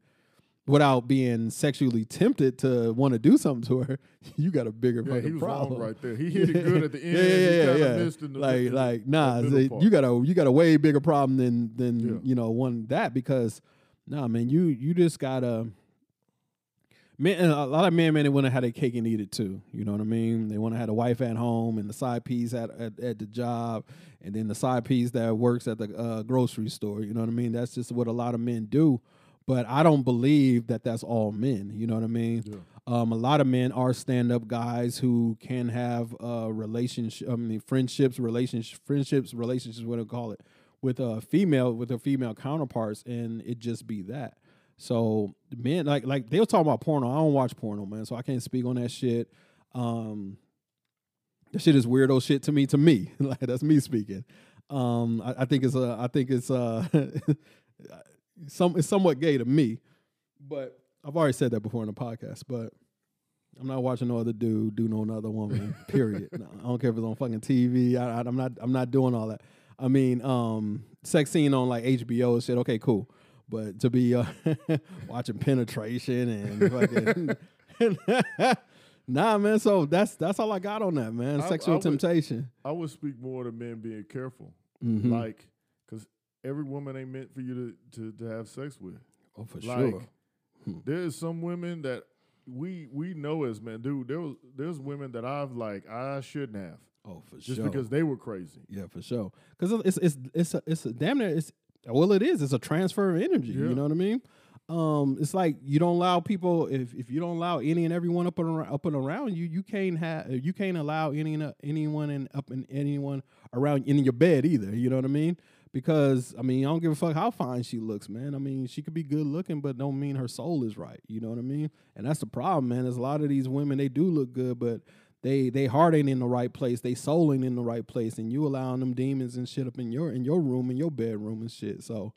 without being sexually tempted to want to do something to her, you got a bigger Yeah, fucking he was problem. right there. He hit it good at the end. Yeah, he yeah, yeah, yeah. missed in the like, the- like, nah, you got a you got a way bigger problem than than Yeah. you know one that because nah, man, you you just gotta. Man, and a lot of men, man, they want to have their cake and eat it too. You know what I mean? They want to have a wife at home and the side piece at, at at the job, and then the side piece that works at the uh, grocery store. You know what I mean? That's just what a lot of men do. But I don't believe that that's all men. You know what I mean? Yeah. Um, a lot of men are stand-up guys who can have uh, relationship, I mean, friendships, relationship, friendships, relationships, what do you call it, with a female, with their female counterparts, and it just be that. So men, like, like they were talking about porno. I don't watch porno, man, so I can't speak on that shit. Um, that shit is weirdo shit to me. To me, like that's me speaking. Um, I, I think it's uh, I think it's uh, some it's somewhat gay to me, but I've already said that before in the podcast. But I'm not watching no other dude do no other woman. period. No, I don't care if it's on fucking TV. I, I'm not. I'm not doing all that. I mean, um, sex scene on like HBO and shit. Okay, cool. But to be uh, watching penetration and fucking. Nah, man. So that's that's all I got on that, man. I- Sexual I would- temptation. I would speak more to men being careful, Mhm. like because every woman ain't meant for you to to, to have sex with. oh, for like, sure. There is some women that we we know as men, dude. There was there's women that I've like I shouldn't have Oh, for just sure. Just because they were crazy. Yeah, for sure. Because it's it's it's a, it's a damn near it's well it is. It's a transfer of energy. Yeah. You know what I mean? Um, it's like you don't allow people if if you don't allow any and everyone up and around, up and around you, you can't have you can't allow any and- anyone and up and anyone around in your bed either. You know what I mean? Because I mean, I don't give a fuck how fine she looks, man. I mean, she could be good looking, but don't mean her soul is right. You know what I mean? And that's the problem, man. There's a lot of these women they do look good, but they they heart ain't in the right place, they soul ain't in the right place, and you allowing them demons and shit up in your in your room, in your bedroom and shit. So,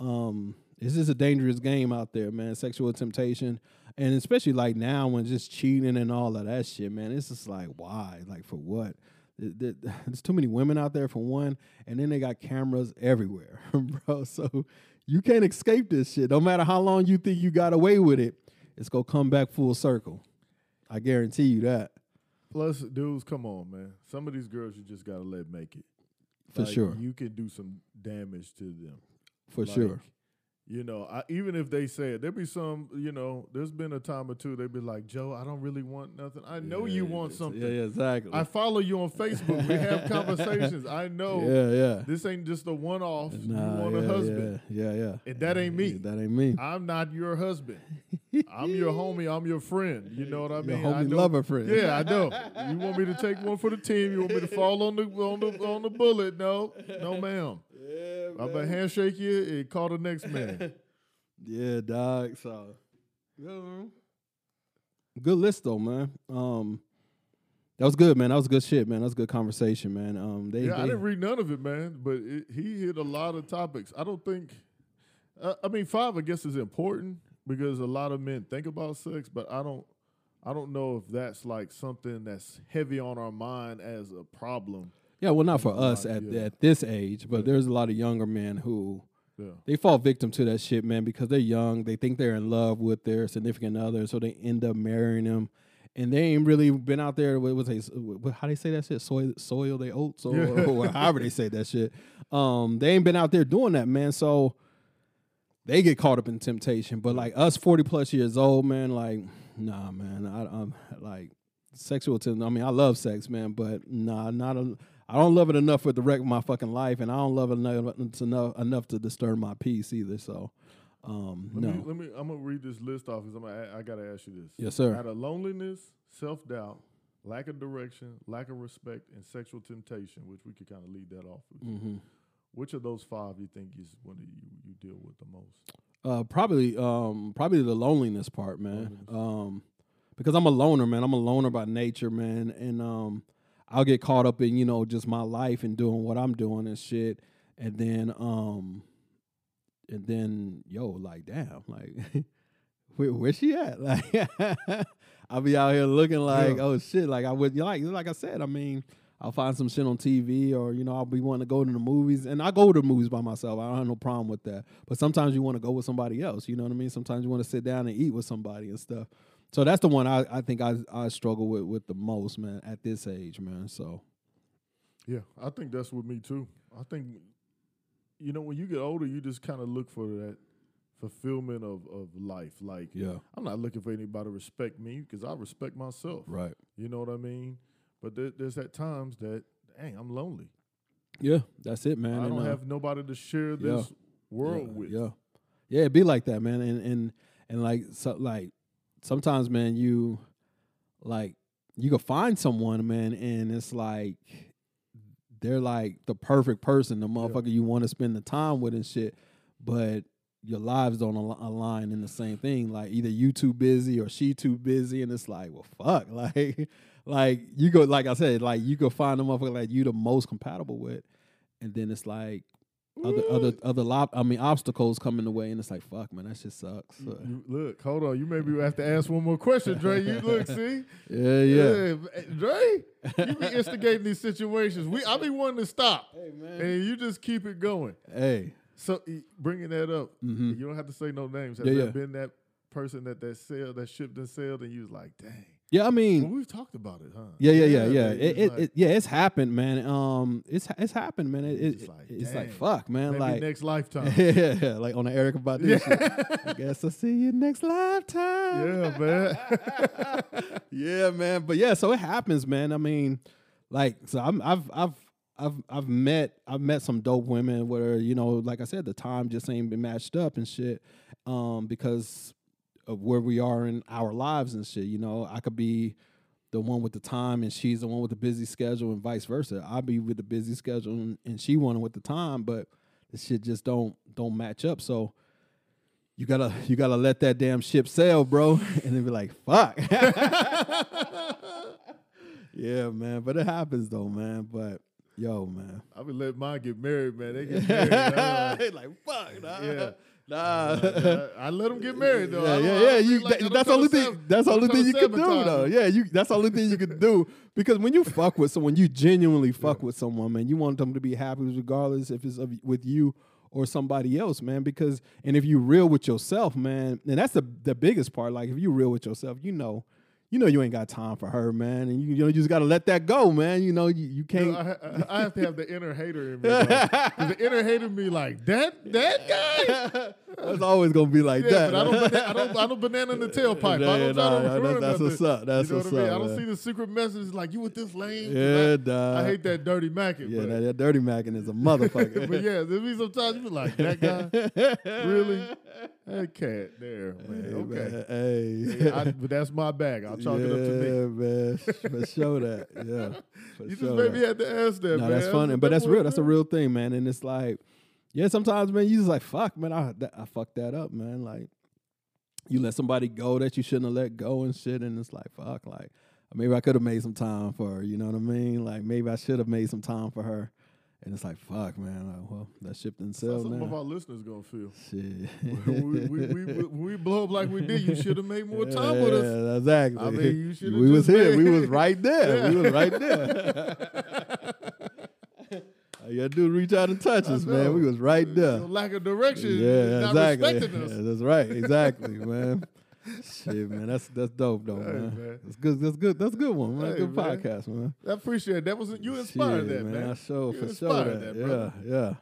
um, it's just a dangerous game out there, man. Sexual temptation, and especially like now when just cheating and all of that shit, man. It's just like why, like for what? Th- th- There's too many women out there for one, and then they got cameras everywhere, bro. So you can't escape this shit. No matter how long you think you got away with it, it's gonna come back full circle. I guarantee you that. Plus, dudes, come on, man. Some of these girls you just gotta let make it For Like, sure. You can do some damage to them For Like, sure. You know, I, even if they say it, there be some. You know, there's been a time or two they'd be like, "Joe, I don't really want nothing. I know you Yeah, want something. Yeah, exactly. I follow you on Facebook. We have conversations. I know yeah, yeah. this ain't just a one off. you Nah, want yeah, a husband, Yeah, yeah, yeah. and that ain't me. That ain't me. I'm not your husband. I'm your homie. I'm your friend. You know what I Your mean? I homie know- lover friend. Yeah, I know. You want me to take one for the team? You want me to fall on the on the on the bullet? No, no, ma'am. Yeah, I'm gonna handshake you and call the next man. Yeah, dog. So, yeah, man. good list though, man. Um, that was good, man. That was good shit, man. That was good conversation, man. Um, they, Yeah, I didn't read none of it, man. But it, he hit a lot of topics. I don't think. Uh, I mean, five, I guess, is important because a lot of men think about sex, but I don't. I don't know if that's like something that's heavy on our mind as a problem. Yeah, well, not for us lot, at yeah. at this age, but Yeah. there's a lot of younger men who Yeah. they fall victim to that shit, man, because they're young. They think they're in love with their significant other, so they end up marrying them. And they ain't really been out there. What was they? How they say that shit? Soil, soil they oats, or, or however they say that shit. Um, they ain't been out there doing that, man. So they get caught up in temptation. But like us, forty plus years old, man, like nah, man. I, I'm like sexual. Ten- I mean, I love sex, man, but nah, not a. I don't love it enough for the wreck my fucking life, and I don't love it enough enough, enough to disturb my peace either. So, um, Let no, me, let me. I'm gonna read this list off because I'm. Gonna, I gotta ask you this. Yes, sir. Out of loneliness, self doubt, lack of direction, lack of respect, and sexual temptation, which we could kind of lead that off. with. hmm Which of those five you think is one that you you deal with the most? uh, probably, um, probably the loneliness part, man. Loneliness. Um, because I'm a loner, man. I'm a loner by nature, man, and um, I'll get caught up in you know just my life and doing what I'm doing and shit, and then um, and then yo, like damn, like where where's she at? Like I'll be out here looking like Yeah. oh shit, like I would like like I said, I mean. I'll find some shit on TV, or you know, I'll be wanting to go to the movies, and I go to the movies by myself. I don't have no problem with that. But sometimes you want to go with somebody else. You know what I mean? Sometimes you want to sit down and eat with somebody and stuff. So that's the one I, I think I I struggle with with the most, man, at this age, man. So Yeah, I think that's with me too. I think, you know, when you get older, you just kind of look for that fulfillment of of life. Like, yeah, I'm not looking for anybody to respect me because I respect myself. right, You know what I mean? But there, there's at times that, dang, I'm lonely. yeah, that's it, man. I And, don't uh, have nobody to share yeah. this world yeah, with. Yeah, yeah, it be like that, man. And and and like so like sometimes, man, you like you can find someone, man, and it's like they're like the perfect person, the motherfucker you want to spend the time with and shit, but your lives don't al- align in the same thing. Like either you too busy or she too busy, and it's like, well, fuck, like, like you go, like I said, like you go find a motherfucker like you the most compatible with, and then it's like other other other lob, I mean obstacles come in the way, and it's like, fuck, man, that shit sucks. So, you- look, hold on. You maybe have to ask one more question, Dre. You look, see? yeah, yeah. eh, Dre, you be instigating these situations. We, I be wanting to stop, Hey man. and you just keep it going. Hey. So bringing that up, Mhm. you don't have to say no names. Has Yeah, there yeah. been that person that that sailed, that ship and sailed, and you was like, dang. Yeah, I mean, Well, we've talked about it, huh? Yeah, yeah, yeah, yeah. man, It, it's it, like, it, yeah, it's happened, man. Um, it's it's happened, man. It, it, Just like, it's like fuck, man. like next lifetime. yeah, yeah, like on the Erykah Badu shit. I guess I'll see you next lifetime. yeah, man. yeah, man. But yeah, so it happens, man. I mean, like, so I'm, I've, I've, I've, I've met, I've met some dope women where you know, like I said, the time just ain't been matched up and shit, um, because of where we are in our lives and shit. You know, I could be the one with the time and she's the one with the busy schedule and vice versa. I'll be with the busy schedule and, and she one with the time, but the shit just don't don't match up. So you gotta you gotta let that damn ship sail, bro, and then be like, fuck. yeah, man. But it happens though, man. But yo, man. I would let mine get married, man. They get married. Like fuck, nah. Yeah. Nah. I, let them get married though. Yeah, yeah, yeah. You, like that- that's the only thing. That's the only thing you can do, though. Yeah, you. That's the only thing you can do because when you fuck with someone, you genuinely fuck with someone, man. You want them to be happy, regardless if it's of, with you or somebody else, man. Because and if you real with yourself, man, and that's the the biggest part. Like if you real with yourself, you know. You know you ain't got time for her, man, and you, you know you just got to let that go, man. You know you, you You can't. know, I, I have to have the inner hater in me. the inner hater me like that that guy. It's always gonna be like Yeah, that. but I don't, I don't, I don't banana in the tailpipe. I don't try nah, to nah, ruin that's what's up. That's you know what's what I mean? up, I don't man. see the secret message like you with this lane. 'cause Yeah, I, dog. I hate that dirty mackin. Yeah, that, that dirty mackin is a motherfucker. but yeah, there be sometimes you be like that guy. really? That cat there, man. Hey, okay. man, Hey. Yeah, I, but that's my bag. I'll chalk it up to me. Yeah, man. For sure that. Yeah. For You just sure made me that. to ask that, No, man. that's funny, but that's real. That's a real thing, man. And it's like, yeah, sometimes, man, you just like, fuck, man, I that, I fucked that up, man. Like, you let somebody go that you shouldn't have let go and shit, and it's like, fuck, like maybe I could have made some time for her. You know what I mean? Like maybe I should have made some time for her. And it's like, fuck, man. Like, well, that ship didn't That's sell how some of our listeners gonna feel. Shit. we, we, we, we, we blow up like we did, you should have made more time with us. Yeah, exactly. I mean, you should've we was here. We was right there. We was right there. All you gotta do reach out and touch I us, man. We was right there. Lack of direction, Yeah, not exactly. respecting us. Yeah, that's right. Exactly, man. Shit, man. That's that's dope though, Hey, man. man. That's good. That's good. That's a good one, man. Hey, good man. podcast, man. I appreciate it. That was you inspired Shit, that, man. I show You for sure that. that, yeah, brother. yeah.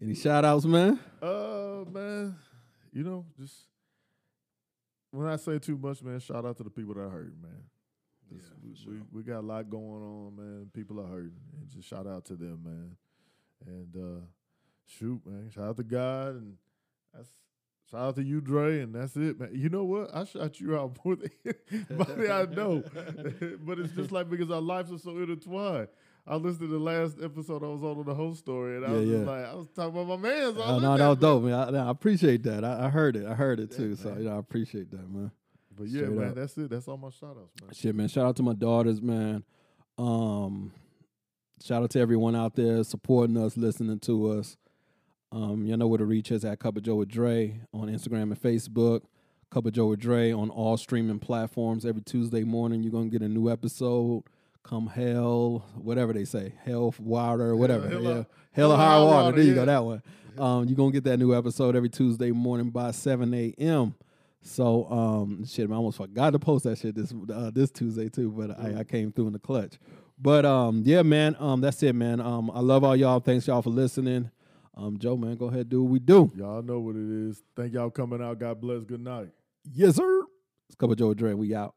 Any shout outs, man? Uh, man, you know, just when I say too much, man, shout out to the people that are hurting, man. Yeah, we, sure. we, we got a lot going on, man. People are hurting, and just shout out to them, man. And uh shoot, man, shout out to God, and that's shout out to you, Dre, and that's it, man. You know what? I shout you out more than anybody I know, but it's just like because our lives are so intertwined. I listened to the last episode I was on on the whole story, and I Yeah, was yeah. like, I was talking about my man's. Oh, no, that was dope, man. I, I appreciate that. I, I heard it. I heard it too. so man. you know, I appreciate that, man. But yeah, Straight man, up. that's it. That's all my shout outs, man. Shit, man. Shout out to my daughters, man. Um, shout out to everyone out there supporting us, listening to us. Um, y'all know where to reach us at Cup of Joe with Dre on Instagram and Facebook. Cup of Joe with Dre on all streaming platforms. Every Tuesday morning, you're gonna get a new episode. Come hell, whatever they say, hell, water, whatever. hell yeah, or- hell or high water. There you go, that one. Um, you're gonna get that new episode every Tuesday morning by 7 a.m. So um shit, I almost forgot to post that shit this uh, this Tuesday too, but I, I came through in the clutch. But um yeah, man, um that's it, man. Um I love all y'all. Thanks y'all for listening. Um Joe, man, go ahead do what we do. Y'all know what it is. Thank y'all coming out. God bless. Good night. Yes, sir. It's Cup of Joe Dre. We out.